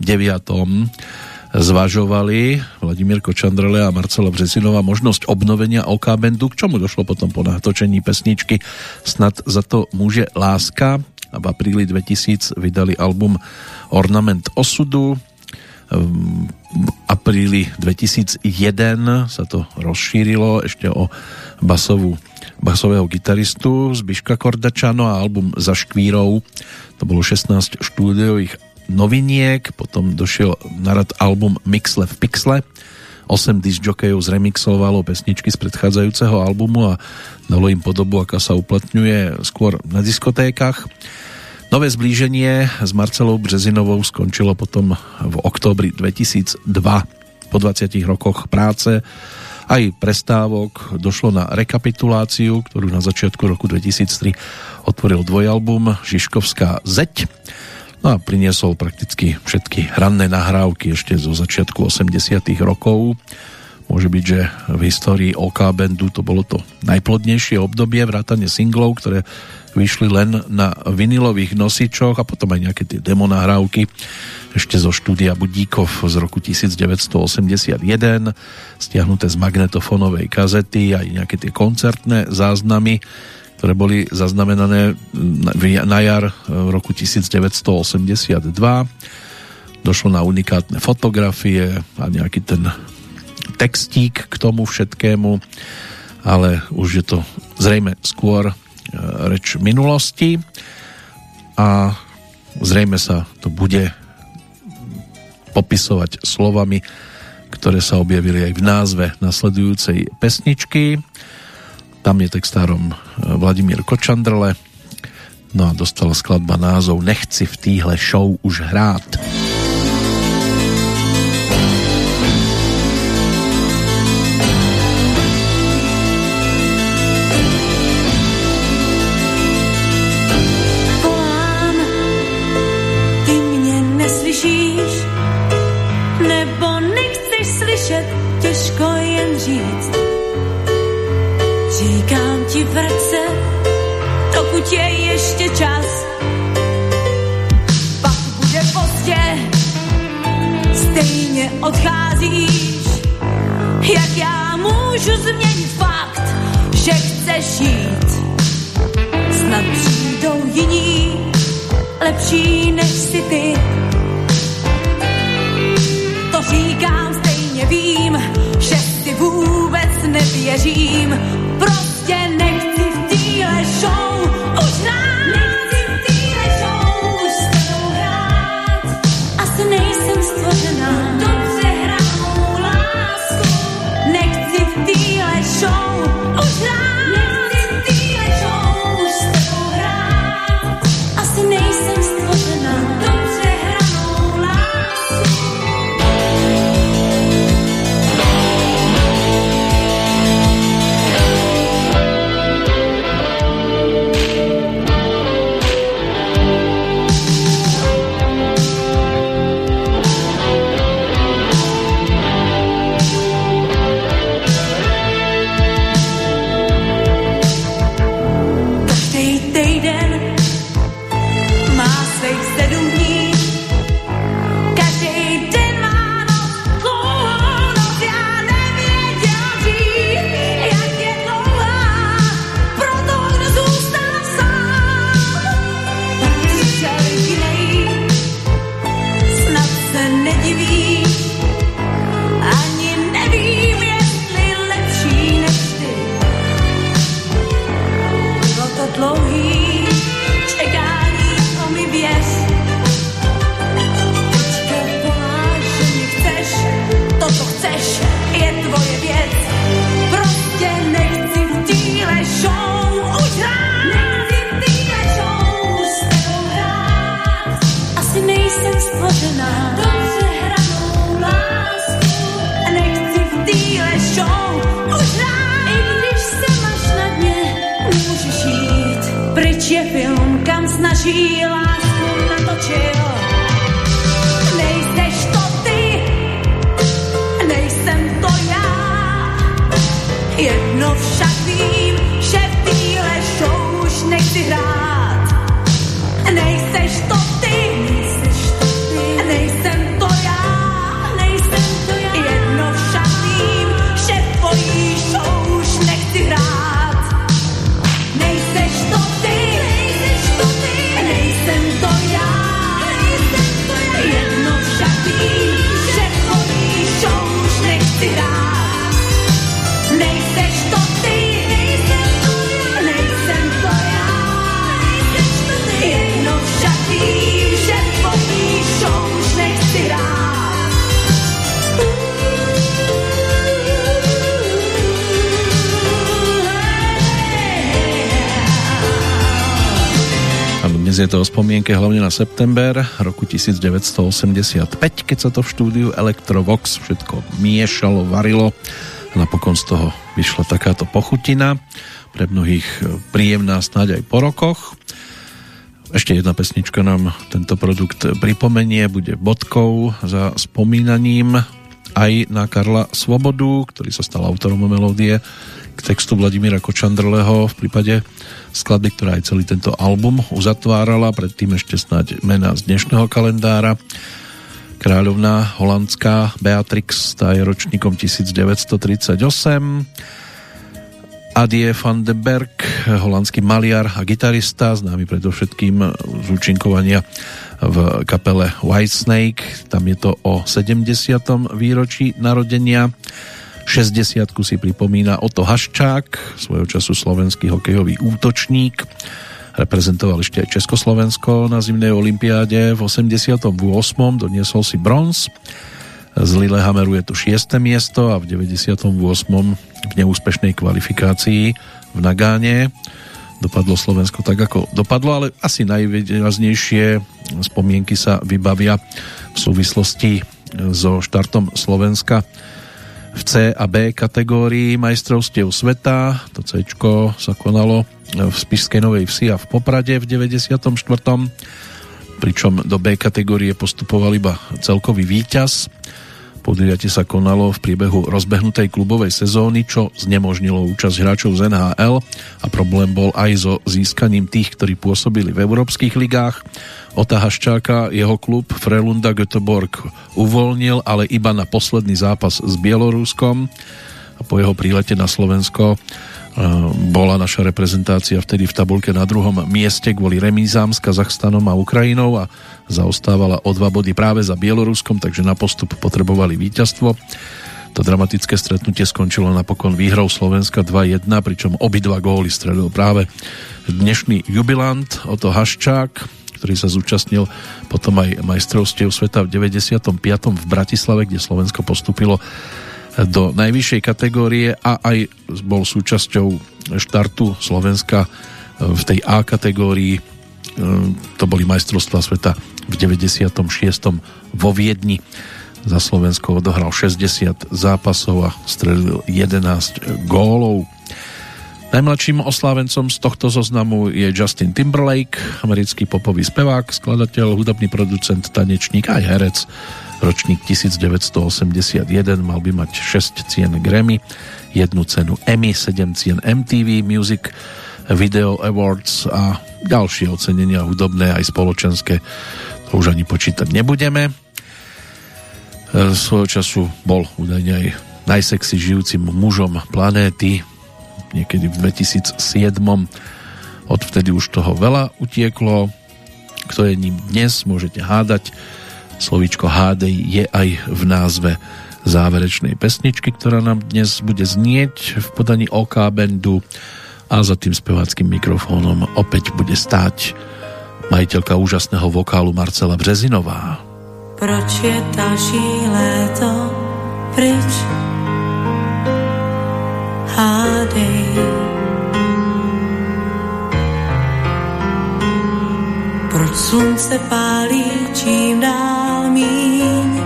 S1: zvažovali Vladimír Kočandrele a Marcela Březinová možnosť obnovenia OK Bandu, k čomu došlo potom po natočení pesničky? Snad za to môže láska. A v apríli 2000 vydali album Ornament osudu. V apríli 2001 sa to rozšírilo ešte o basovú, basového gitaristu Zbiška Kordačano a album Za škvírou. To bolo 16 štúdiových noviniek, potom došiel na rad album Mixle v Pixle, 8 disjokejov zremixovalo pesničky z predchádzajúceho albumu a dalo im podobu, aká sa uplatňuje skôr na diskotékach. Nové zblíženie s Marcelou Březinovou skončilo potom v októbri 2002. Po 20 rokoch práce aj prestávok došlo na rekapituláciu, ktorú na začiatku roku 2003 otvoril dvojalbum Žižkovská zeď No a priniesol prakticky všetky hranné nahrávky ešte zo začiatku 80 rokov. Môže byť, že v histórii OK Bandu to bolo to najplodnejšie obdobie, vrátane singlov, ktoré vyšli len na vinilových nosičoch a potom aj nejaké tie demo nahrávky ešte zo štúdia Budíkov z roku 1981 stiahnuté z magnetofónovej kazety aj nejaké tie koncertné záznamy ktoré boli zaznamenané na jar v roku 1982. Došlo na unikátne fotografie a nejaký ten textík k tomu všetkému, ale už je to zrejme skôr e, reč minulosti a zrejme sa to bude popisovať slovami, ktoré sa objavili aj v názve nasledujúcej pesničky. Tam je textárom e, Vladimír Kočandrle. No a dostala skladba názov Nechci v týhle show už hrát.
S2: Odcházíš, jak já můžu změnit fakt, že chceš jít. Snad přijdou jiní, lepší než si ty. To říkám, stejně vím, že si vůbec nevěřím. Prostě nechci
S1: Je to o spomienke hlavne na september roku 1985, keď sa to v štúdiu Electrovox všetko miešalo, varilo. A napokon z toho vyšla takáto pochutina. Pre mnohých príjemná snáď aj po rokoch. Ešte jedna pesnička nám tento produkt pripomenie, bude bodkou za spomínaním. Aj na Karla Svobodu, ktorý sa stal autorom melódie k textu Vladimíra Kočandrleho v prípade skladby, ktorá aj celý tento album uzatvárala, predtým ešte snáď mená z dnešného kalendára. Kráľovná holandská Beatrix, tá je ročníkom 1938 Adie van den Berg, holandský maliar a gitarista, známy predovšetkým z účinkovania v kapele Whitesnake. Tam je to o 70. výročí narodenia. 60 si pripomína Oto Haščák, svojho času slovenský hokejový útočník. Reprezentoval ešte aj Československo na zimnej olympiáde v 88. doniesol si bronz. Z Lillehammeru je to 6. miesto a v 98 v neúspešnej kvalifikácii v Nagáne. Dopadlo Slovensko tak, ako dopadlo, ale asi najvýraznejšie spomienky sa vybavia v súvislosti so štartom Slovenska v C a B kategórii majstrovstiev sveta. To C sa konalo v Spišskej Novej Vsi a v Poprade v 94. Pričom do B kategórie postupoval iba celkový víťaz Podujatie sa konalo v priebehu rozbehnutej klubovej sezóny, čo znemožnilo účasť hráčov z NHL a problém bol aj so získaním tých, ktorí pôsobili v európskych ligách. Ota Haščáka jeho klub Frelunda Göteborg uvoľnil, ale iba na posledný zápas s Bieloruskom a po jeho prílete na Slovensko bola naša reprezentácia vtedy v tabulke na druhom mieste kvôli remízám s Kazachstanom a Ukrajinou a zaostávala o dva body práve za Bieloruskom, takže na postup potrebovali víťazstvo. To dramatické stretnutie skončilo napokon výhrou Slovenska 2-1, pričom obidva góly stredil práve dnešný jubilant Oto Haščák, ktorý sa zúčastnil potom aj majstrovstiev sveta v 95. v Bratislave, kde Slovensko postupilo do najvyššej kategórie a aj bol súčasťou štartu Slovenska v tej A kategórii. To boli majstrovstvá sveta v 96. vo Viedni. Za Slovensko odohral 60 zápasov a strelil 11 gólov. Najmladším oslávencom z tohto zoznamu je Justin Timberlake, americký popový spevák, skladateľ, hudobný producent, tanečník aj herec ročník 1981, mal by mať 6 cien Grammy, jednu cenu Emmy, 7 cien MTV Music Video Awards a ďalšie ocenenia hudobné aj spoločenské, to už ani počítať nebudeme. E, svojho času bol údajne aj najsexy žijúcim mužom planéty, niekedy v 2007. Odvtedy už toho veľa utieklo. Kto je ním dnes, môžete hádať Slovíčko hádej je aj v názve záverečnej pesničky, ktorá nám dnes bude znieť v podaní OK Bandu a za tým speváckým mikrofónom opäť bude stáť majiteľka úžasného vokálu Marcela Březinová.
S2: Proč je další léto pryč? Hádej. Proč slunce pálí čím dál míň.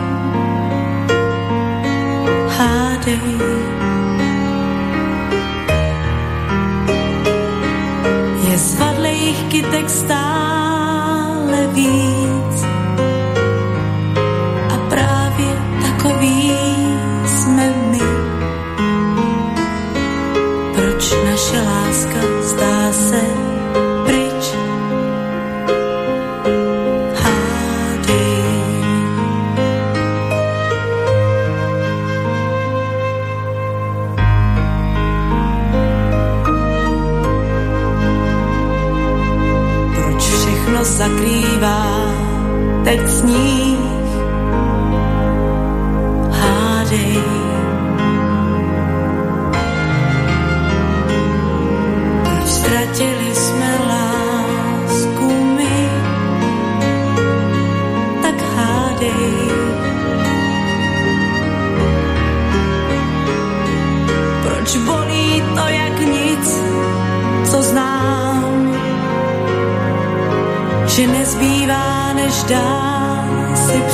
S2: Hádej. Je zvadlejch kytek stále víc teď sníh. Hádej. Proč ztratili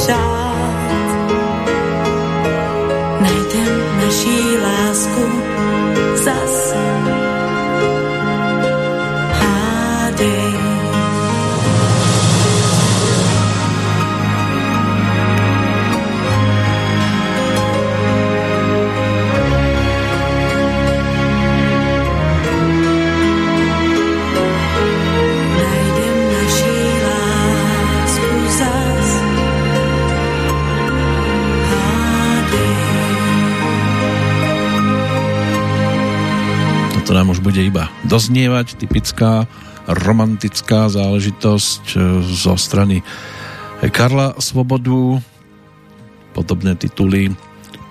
S8: si
S1: bude iba doznievať, typická romantická záležitosť e, zo strany Karla Svobodu. Podobné tituly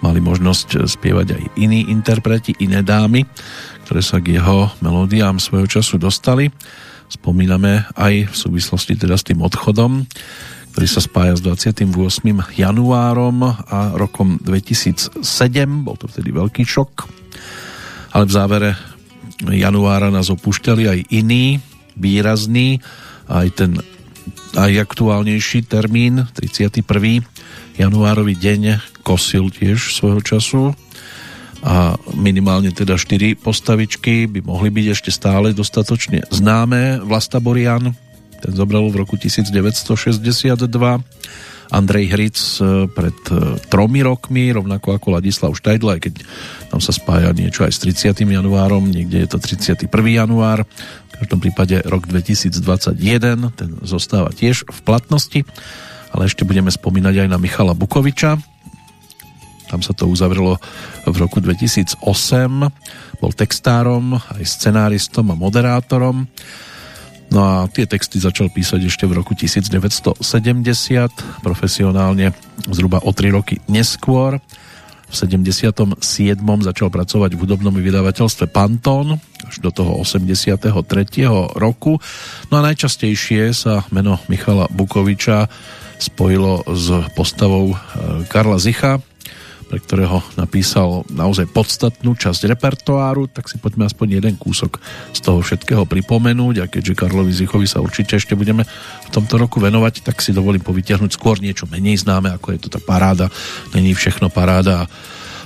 S1: mali možnosť spievať aj iní interpreti, iné dámy, ktoré sa k jeho melódiám svojho času dostali. Spomíname aj v súvislosti teda s tým odchodom, ktorý sa spája s 28. januárom a rokom 2007. Bol to vtedy veľký šok. Ale v závere januára nás opúšťali aj iní, výrazný, aj ten aj aktuálnejší termín, 31. januárový deň, kosil tiež svojho času a minimálne teda 4 postavičky by mohli byť ešte stále dostatočne známe. Vlasta Borian, ten zobral v roku 1962, Andrej Hric e, pred e, tromi rokmi, rovnako ako Ladislav Štajdl, aj keď tam sa spája niečo aj s 30. januárom, niekde je to 31. január, v každom prípade rok 2021, ten zostáva tiež v platnosti, ale ešte budeme spomínať aj na Michala Bukoviča, tam sa to uzavrelo v roku 2008, bol textárom, aj scenáristom a moderátorom, No a tie texty začal písať ešte v roku 1970, profesionálne zhruba o 3 roky neskôr. V 77. začal pracovať v hudobnom vydavateľstve Pantón až do toho 83. roku. No a najčastejšie sa meno Michala Bukoviča spojilo s postavou eh, Karla Zicha, pre ktorého napísal naozaj podstatnú časť repertoáru, tak si poďme aspoň jeden kúsok z toho všetkého pripomenúť a keďže Karlovi Zichovi sa určite ešte budeme v tomto roku venovať, tak si dovolím povytiahnuť skôr niečo menej známe, ako je to tá paráda, není všechno paráda a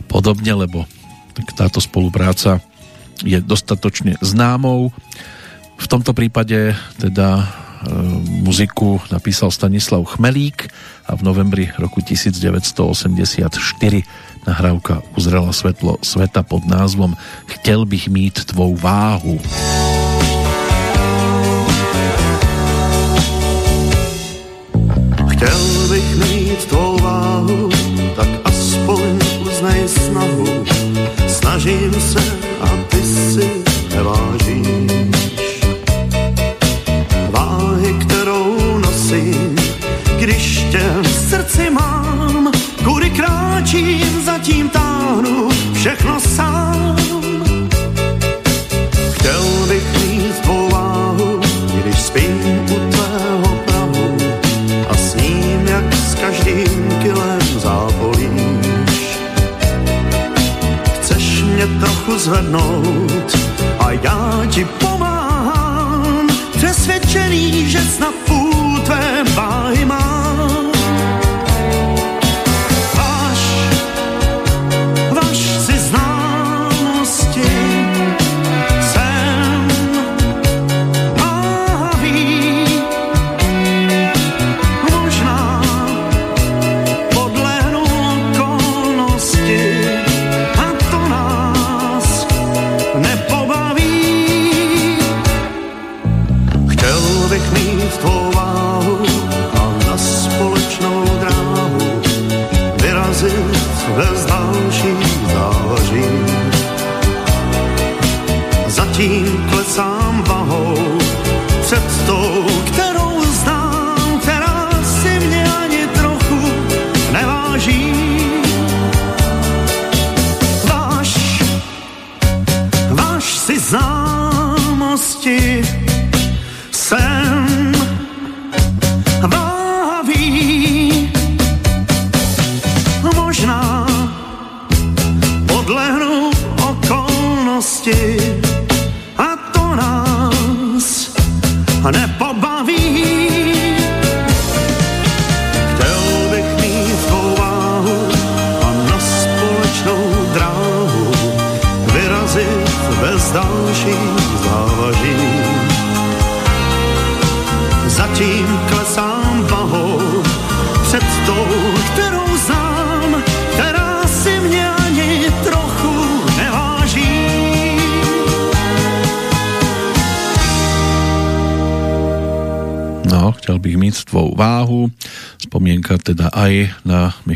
S1: podobne, lebo tak táto spolupráca je dostatočne známou. V tomto prípade teda muziku napísal Stanislav Chmelík a v novembri roku 1984 nahrávka uzrela svetlo sveta pod názvom Chtěl bych mít tvou váhu.
S9: Chtěl bych mít tvou váhu, tak aspoň uznej snahu. Snažím se a ty si nevážíš. Váhy, kterou nosím, když tě v srdci mám, kudy kráčím, zatím táhnu všechno sám. Chtěl bych mít váhu, když spím u tvého prahu a s ním, jak s každým kilem zápolíš. Chceš mě trochu zvednout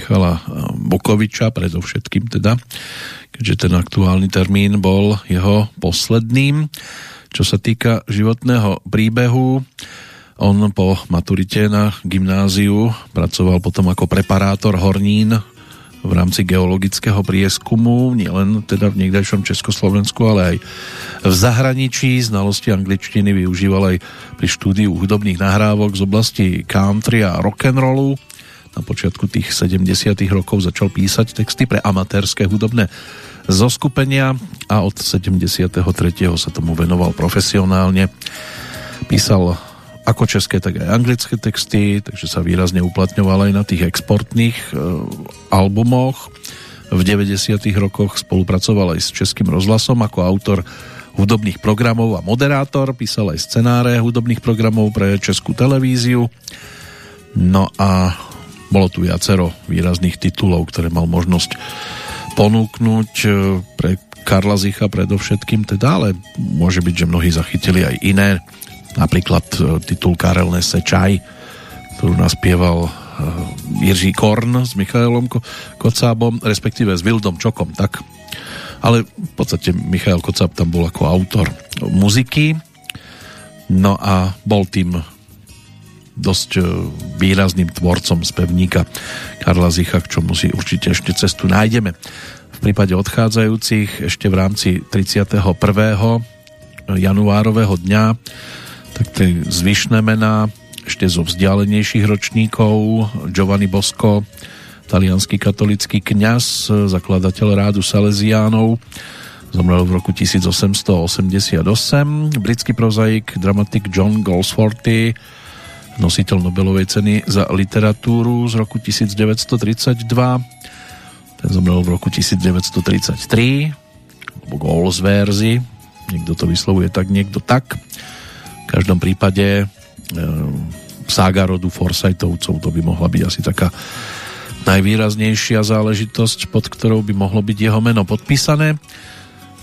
S1: Michala Bokoviča, predovšetkým teda, keďže ten aktuálny termín bol jeho posledným. Čo sa týka životného príbehu, on po maturite na gymnáziu pracoval potom ako preparátor hornín v rámci geologického prieskumu, nielen teda v niekdajšom Československu, ale aj v zahraničí. Znalosti angličtiny využíval aj pri štúdiu hudobných nahrávok z oblasti country a rock'n'rollu. Na počiatku tých 70 rokov začal písať texty pre amatérske hudobné zoskupenia a od 73. sa tomu venoval profesionálne. Písal ako české, tak aj anglické texty, takže sa výrazne uplatňoval aj na tých exportných e, albumoch. V 90. rokoch spolupracoval aj s Českým rozhlasom ako autor hudobných programov a moderátor, písal aj scenáre hudobných programov pre Českú televíziu. No a bolo tu viacero výrazných titulov, ktoré mal možnosť ponúknuť e, pre Karla Zicha predovšetkým teda, ale môže byť, že mnohí zachytili aj iné napríklad e, titul Karel Nese čaj, ktorú naspieval e, Jiří Korn s Michailom Kocábom, respektíve s Vildom Čokom, tak. Ale v podstate Michail Kocáb tam bol ako autor muziky, no a bol tým dosť e, výrazným tvorcom spevníka Karla Zicha, k čomu si určite ešte cestu nájdeme. V prípade odchádzajúcich ešte v rámci 31. januárového dňa tak tie zvyšné mená ešte zo vzdialenejších ročníkov Giovanni Bosco talianský katolický kňaz, zakladateľ rádu Salesiánov zomrel v roku 1888 britský prozaik, dramatik John Goldsworthy nositeľ Nobelovej ceny za literatúru z roku 1932 ten zomrel v roku 1933 alebo Goldsworthy niekto to vyslovuje tak, niekto tak. V každom prípade e, sága rodu Forsytovcov to by mohla byť asi taká najvýraznejšia záležitosť, pod ktorou by mohlo byť jeho meno podpísané.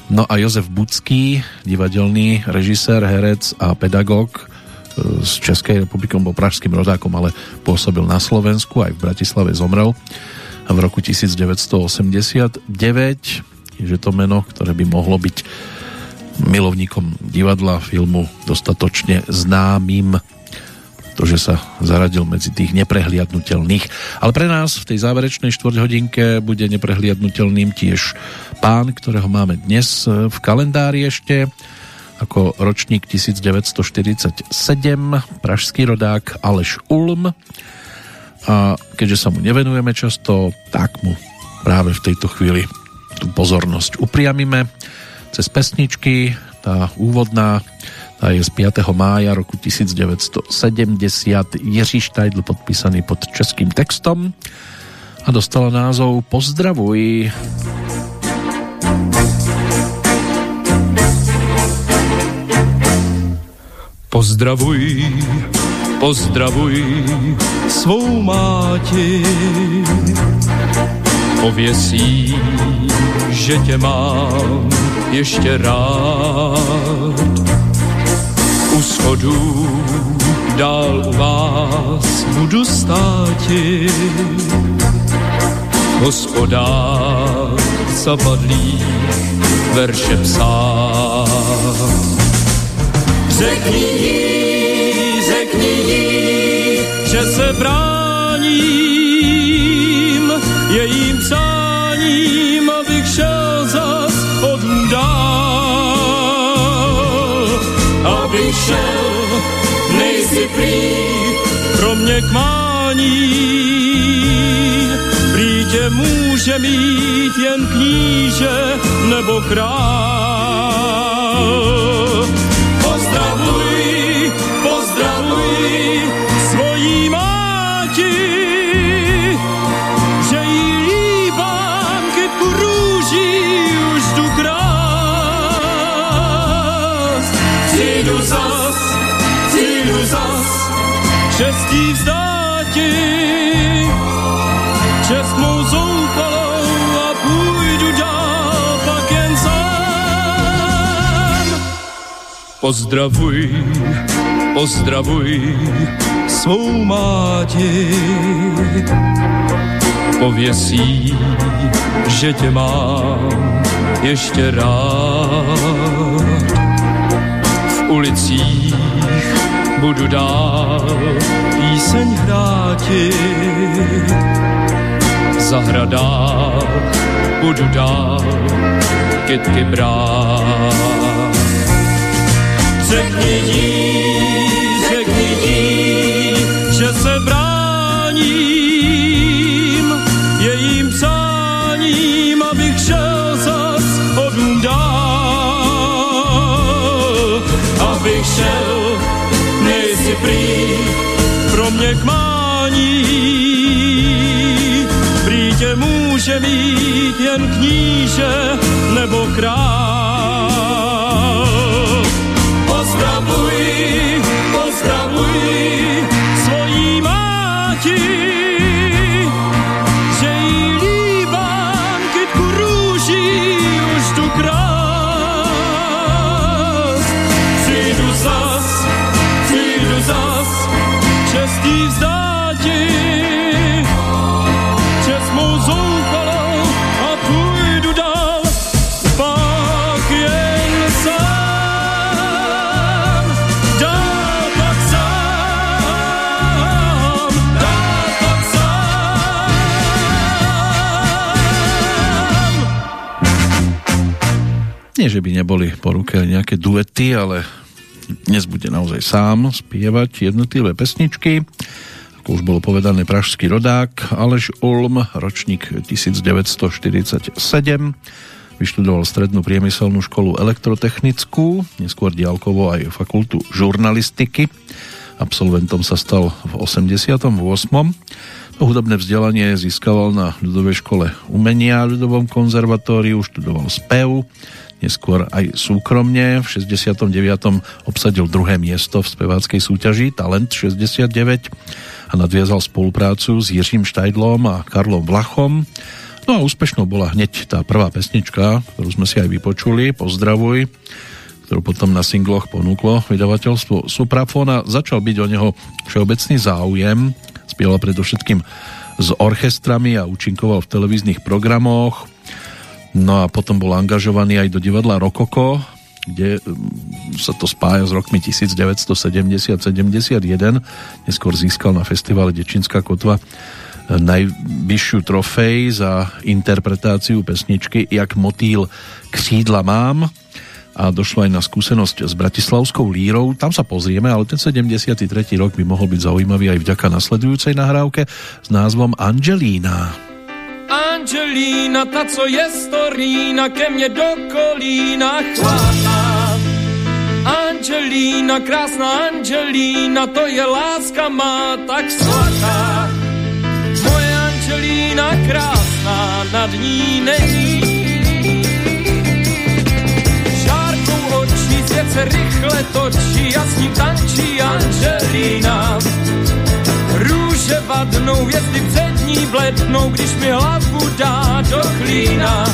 S1: No a Jozef Budský, divadelný režisér, herec a pedagóg z Českej republiky, bol pražským rodákom, ale pôsobil na Slovensku, aj v Bratislave zomrel v roku 1989, je to meno, ktoré by mohlo byť milovníkom divadla, filmu dostatočne známym, pretože sa zaradil medzi tých neprehliadnutelných. Ale pre nás v tej záverečnej štvrťhodinke bude neprehliadnutelným tiež pán, ktorého máme dnes v kalendári ešte ako ročník 1947, pražský rodák Aleš Ulm. A keďže sa mu nevenujeme často, tak mu práve v tejto chvíli tú pozornosť upriamime cez pesničky. Tá úvodná tá je z 5. mája roku 1970 Jiří Štajdl podpísaný pod českým textom a dostala názov Pozdravuj.
S7: Pozdravuj, pozdravuj svou máti, pověsí, že tě mám ještě rád. U schodů dál u vás budu státi, hospodář zapadlých verše psát. Řekni jí, řekni jí, že se bráním jejím psáním, abych šel zas abych šel, nejsi prý pro mě k mání. Prý tě může mít jen kníže nebo král. Pozdravuj, pozdravuj svojí máti, že jí líbám, keď tu už tu krás. Přijdu zas, přijdu zas, šestí vzdáti, Pozdravuj, pozdravuj svou máti, pověsí, že tě mám ještě rád. V ulicích budu dál píseň hrátit, zahradách budu dál kytky brát. Řekni jí, řekni jí, že se bráním jejím přáním, abych šel zas o dál, abych šel, nejsi prý pro mě k mání. Prý tě může mít jen kníže nebo král. Pozdravuj že
S1: by neboli po ruke nejaké duety, ale dnes bude naozaj sám spievať jednotlivé pesničky. Ako už bolo povedané, pražský rodák Aleš Ulm, ročník 1947. Vyštudoval strednú priemyselnú školu elektrotechnickú, neskôr diálkovo aj fakultu žurnalistiky. Absolventom sa stal v 88. To hudobné vzdelanie získaval na ľudovej škole umenia, ľudovom konzervatóriu, študoval spev, neskôr aj súkromne. V 69. obsadil druhé miesto v speváckej súťaži Talent 69 a nadviazal spoluprácu s Jiřím Štajdlom a Karlom Vlachom. No a úspešnou bola hneď tá prvá pesnička, ktorú sme si aj vypočuli, Pozdravuj, ktorú potom na singloch ponúklo vydavateľstvo Suprafon a začal byť o neho všeobecný záujem. Spieval predovšetkým s orchestrami a účinkoval v televíznych programoch. No a potom bol angažovaný aj do divadla Rokoko, kde mm, sa to spája s rokmi 1970-71. Neskôr získal na festivale Dečinská kotva najvyššiu trofej za interpretáciu pesničky Jak motýl křídla mám a došlo aj na skúsenosť s Bratislavskou lírou. Tam sa pozrieme, ale ten 73. rok by mohol byť zaujímavý aj vďaka nasledujúcej nahrávke s názvom Angelína.
S7: Angelína, ta, co je storína, ke mne do kolína chvátá. Angelína, krásna Angelína, to je láska má tak svatá. Moje Angelína krásná, nad ní není. Žárkou očí, svět rychle točí a s ním tančí Angelína. Růže vadnou, hvězdy před ní blednou, když mi hlavu dá do klína.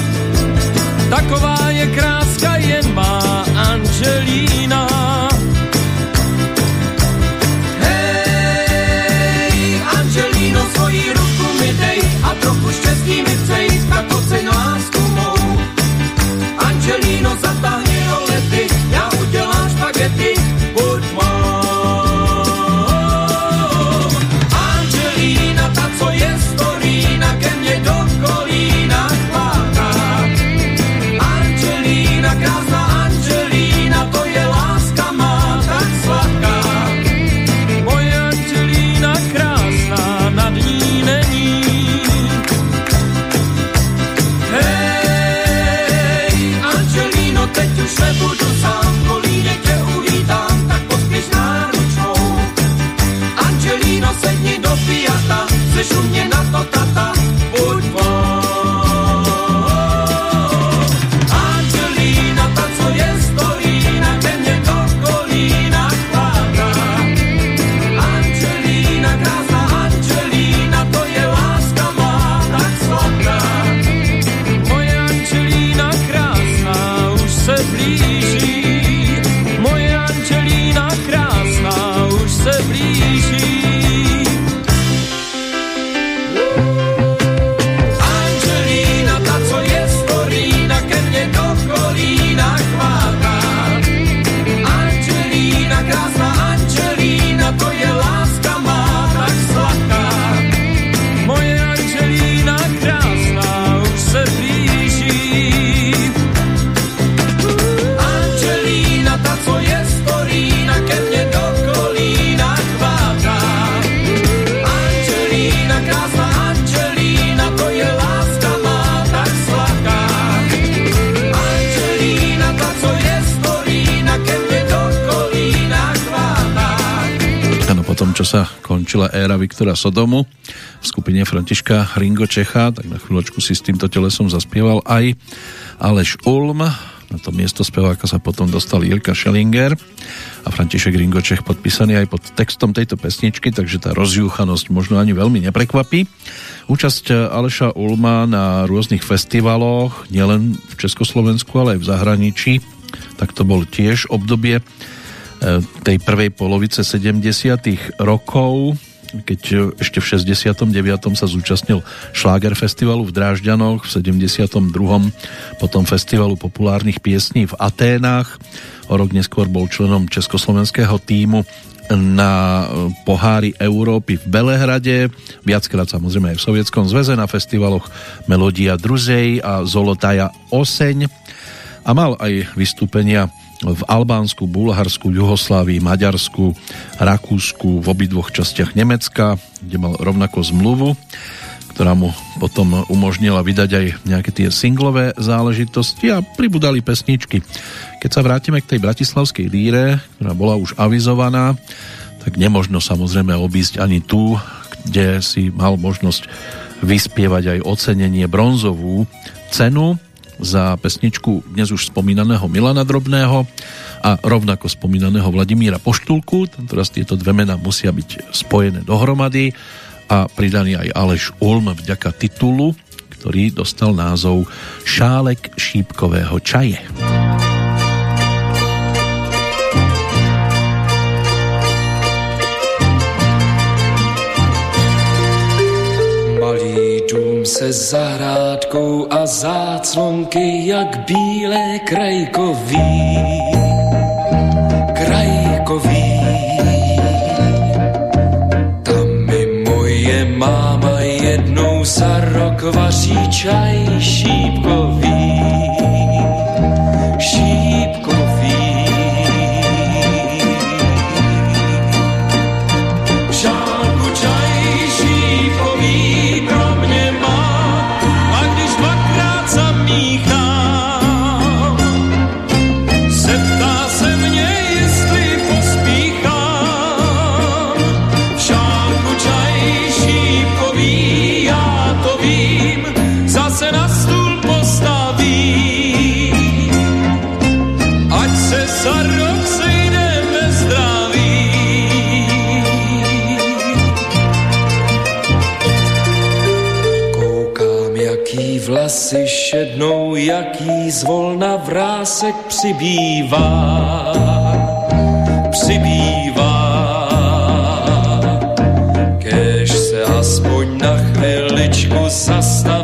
S7: Taková je kráska jen má Angelína. Hej, Angelíno, svoji ruku mi dej a trochu štěstí mi přej, Patrzysz u mnie na to,
S1: tata Viktora Sodomu v skupine Františka Ringo Čecha, tak na chvíľočku si s týmto telesom zaspieval aj Aleš Ulm. Na to miesto speváka sa potom dostal Jirka Schellinger a František Ringočech podpísaný aj pod textom tejto pesničky, takže tá rozjúchanosť možno ani veľmi neprekvapí. Účasť Aleša Ulma na rôznych festivaloch, nielen v Československu, ale aj v zahraničí, tak to bol tiež obdobie E, tej prvej polovice 70. rokov, keď ešte v 69. sa zúčastnil Šláger festivalu v Drážďanoch, v 72. potom festivalu populárnych piesní v Aténách. O rok neskôr bol členom československého týmu na pohári Európy v Belehrade, viackrát samozrejme aj v Sovietskom zveze na festivaloch Melodia Druzej a Zolotaja Oseň a mal aj vystúpenia v Albánsku, Bulharsku, Juhoslávii, Maďarsku, Rakúsku, v obidvoch častiach Nemecka, kde mal rovnako zmluvu, ktorá mu potom umožnila vydať aj nejaké tie singlové záležitosti a pribudali pesničky. Keď sa vrátime k tej bratislavskej líre, ktorá bola už avizovaná, tak nemožno samozrejme obísť ani tu, kde si mal možnosť vyspievať aj ocenenie bronzovú cenu za pesničku dnes už spomínaného Milana Drobného a rovnako spomínaného Vladimíra Poštulku. Tentoraz tieto dve mená musia byť spojené dohromady a pridaný aj Aleš Ulm vďaka titulu, ktorý dostal názov Šálek šípkového čaje.
S7: Se zahrádkou a záclonky jak bílé krajkový. Krajkový. Tam mi moje máma jednou za rok vaří čaj šípkový. Vlasy šednou, jaký zvolna vrásek přibývá. Přibývá. Kež se aspoň na chviličku zastaví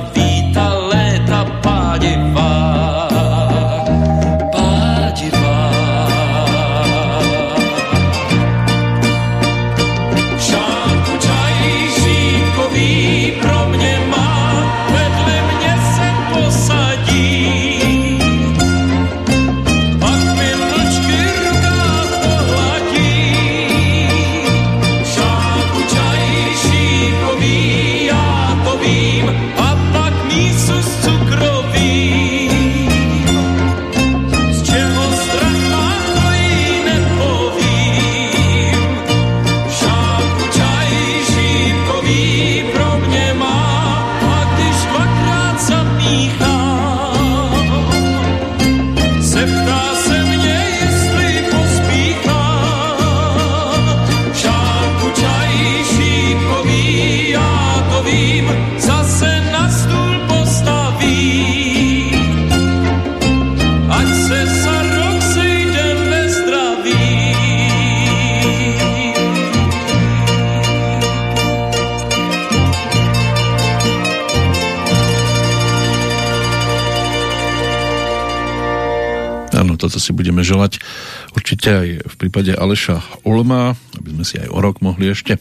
S1: budeme želať určite aj v prípade Aleša Ulma, aby sme si aj o rok mohli ešte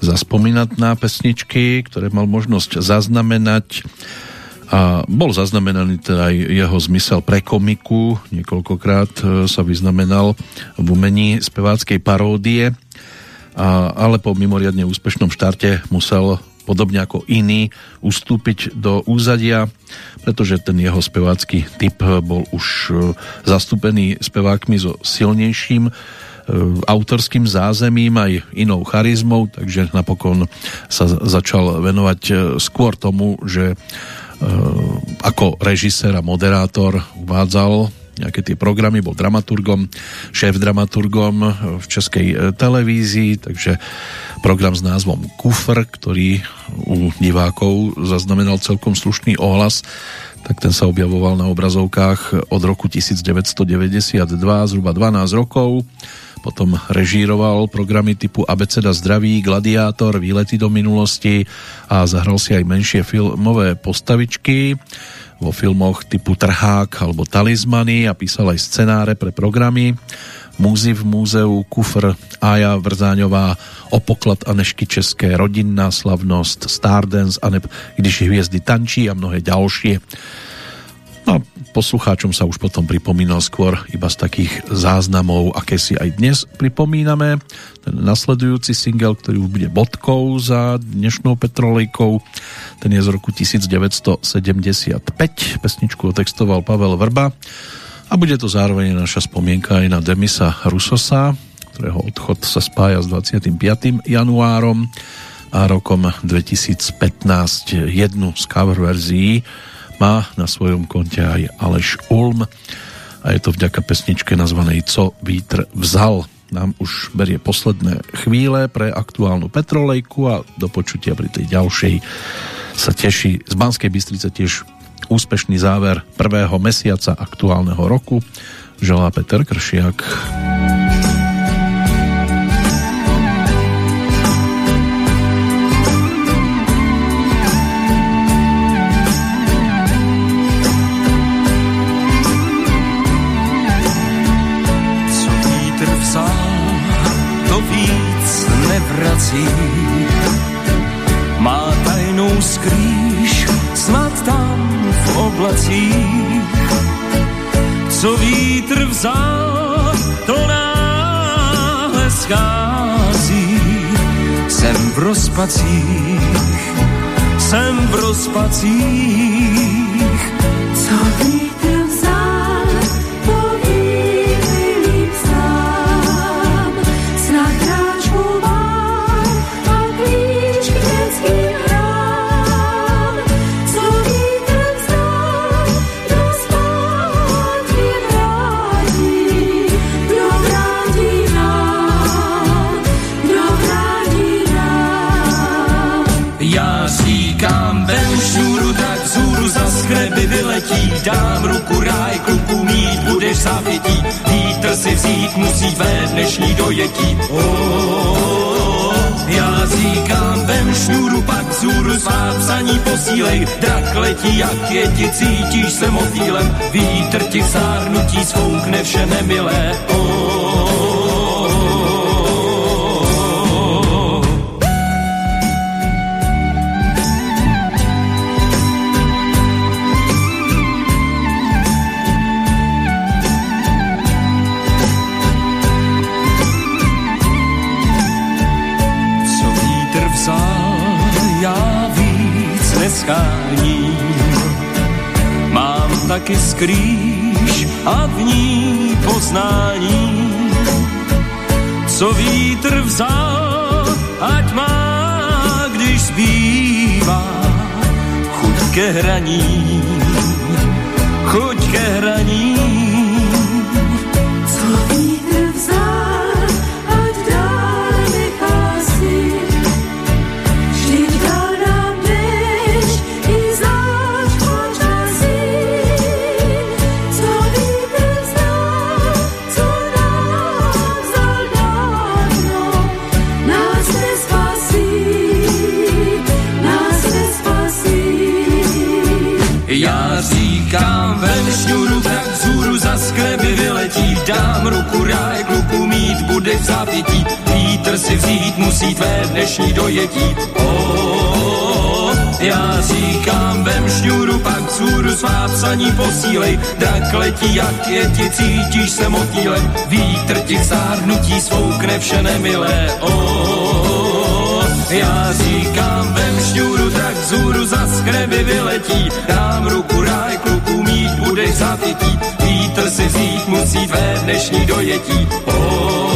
S1: zaspomínať na pesničky, ktoré mal možnosť zaznamenať. A bol zaznamenaný teda aj jeho zmysel pre komiku, niekoľkokrát e, sa vyznamenal v umení speváckej paródie, a, ale po mimoriadne úspešnom štarte musel podobne ako iní ustúpiť do úzadia, pretože ten jeho spevácky typ bol už e, zastúpený spevákmi so silnejším autorským zázemím aj inou charizmou, takže napokon sa začal venovať e, skôr tomu, že ako režisér a moderátor uvádzal nejaké tie programy, bol dramaturgom, šéf-dramaturgom v českej e, televízii, takže program s názvom Kufr, ktorý u divákov zaznamenal celkom slušný ohlas, tak ten sa objavoval na obrazovkách od roku 1992, zhruba 12 rokov. Potom režíroval programy typu Abeceda zdraví, Gladiátor, Výlety do minulosti a zahral si aj menšie filmové postavičky vo filmoch typu Trhák alebo Talizmany a písal aj scenáre pre programy Múzy v múzeu, Kufr, Aja Vrzáňová, Opoklad a nešky české, Rodinná slavnosť, Stardance a neb Když hviezdy tančí a mnohé ďalšie. No a poslucháčom sa už potom pripomínal skôr iba z takých záznamov, aké si aj dnes pripomíname. Ten nasledujúci single, ktorý už bude bodkou za dnešnou Petrolejkou, ten je z roku 1975. Pesničku otextoval Pavel Vrba a bude to zároveň naša spomienka aj na Demisa Rusosa, ktorého odchod sa spája s 25. januárom a rokom 2015 jednu z cover verzií má na svojom konte aj Aleš Ulm a je to vďaka pesničke nazvanej Co vítr vzal nám už berie posledné chvíle pre aktuálnu Petrolejku a do počutia pri tej ďalšej sa teší z Banskej Bystrice tiež úspešný záver prvého mesiaca aktuálneho roku. Želá Peter Kršiak.
S7: Víc nevrací má tajnou skrýš, snad tam v oblacích. Co vítr vzal, to náhle schází. Jsem v rozpacích, jsem v rozpacích.
S8: Co vítr
S7: zápětí. Vítr si vzít musí tvé dnešní dojetí. Oh, já říkám, vem šňůru, pak vzhůru svá psaní posílej. Drak letí, jak je ti cítíš se motýlem. Vítr ti v zárnutí svoukne vše nemilé. Oh, Skrýš a v ní poznání. Co vítr vzal, ať má, když zbývá chuť ke hraní, chuť ke hraní. Zápětí. Vítr si vzít musí tvé dnešní dojetí. Oh, já říkám, vem šňůru, pak vzhůru svá psaní posílej. Drak letí, jak je ti cítíš se motýlem. Vítr ti v zárnutí svoukne vše nemilé. Oh, já říkám, vem šňůru, tak vzhůru za skreby vyletí. Dám ruku, ráj, kluku mít, budeš zápětí. Vítr si vzít musí tvé dnešní dojetí. Oh,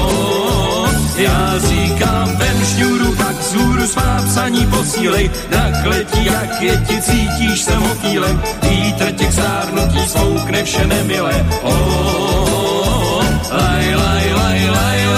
S7: Já říkám, vem šňůru, pak z hůru svá psaní posílej, nakletí, jak je ti cítíš se motýlem, vítr těch zárnutí spoukne vše nemilé. Oh, oh, oh, oh, oh, laj, laj, laj, laj, laj.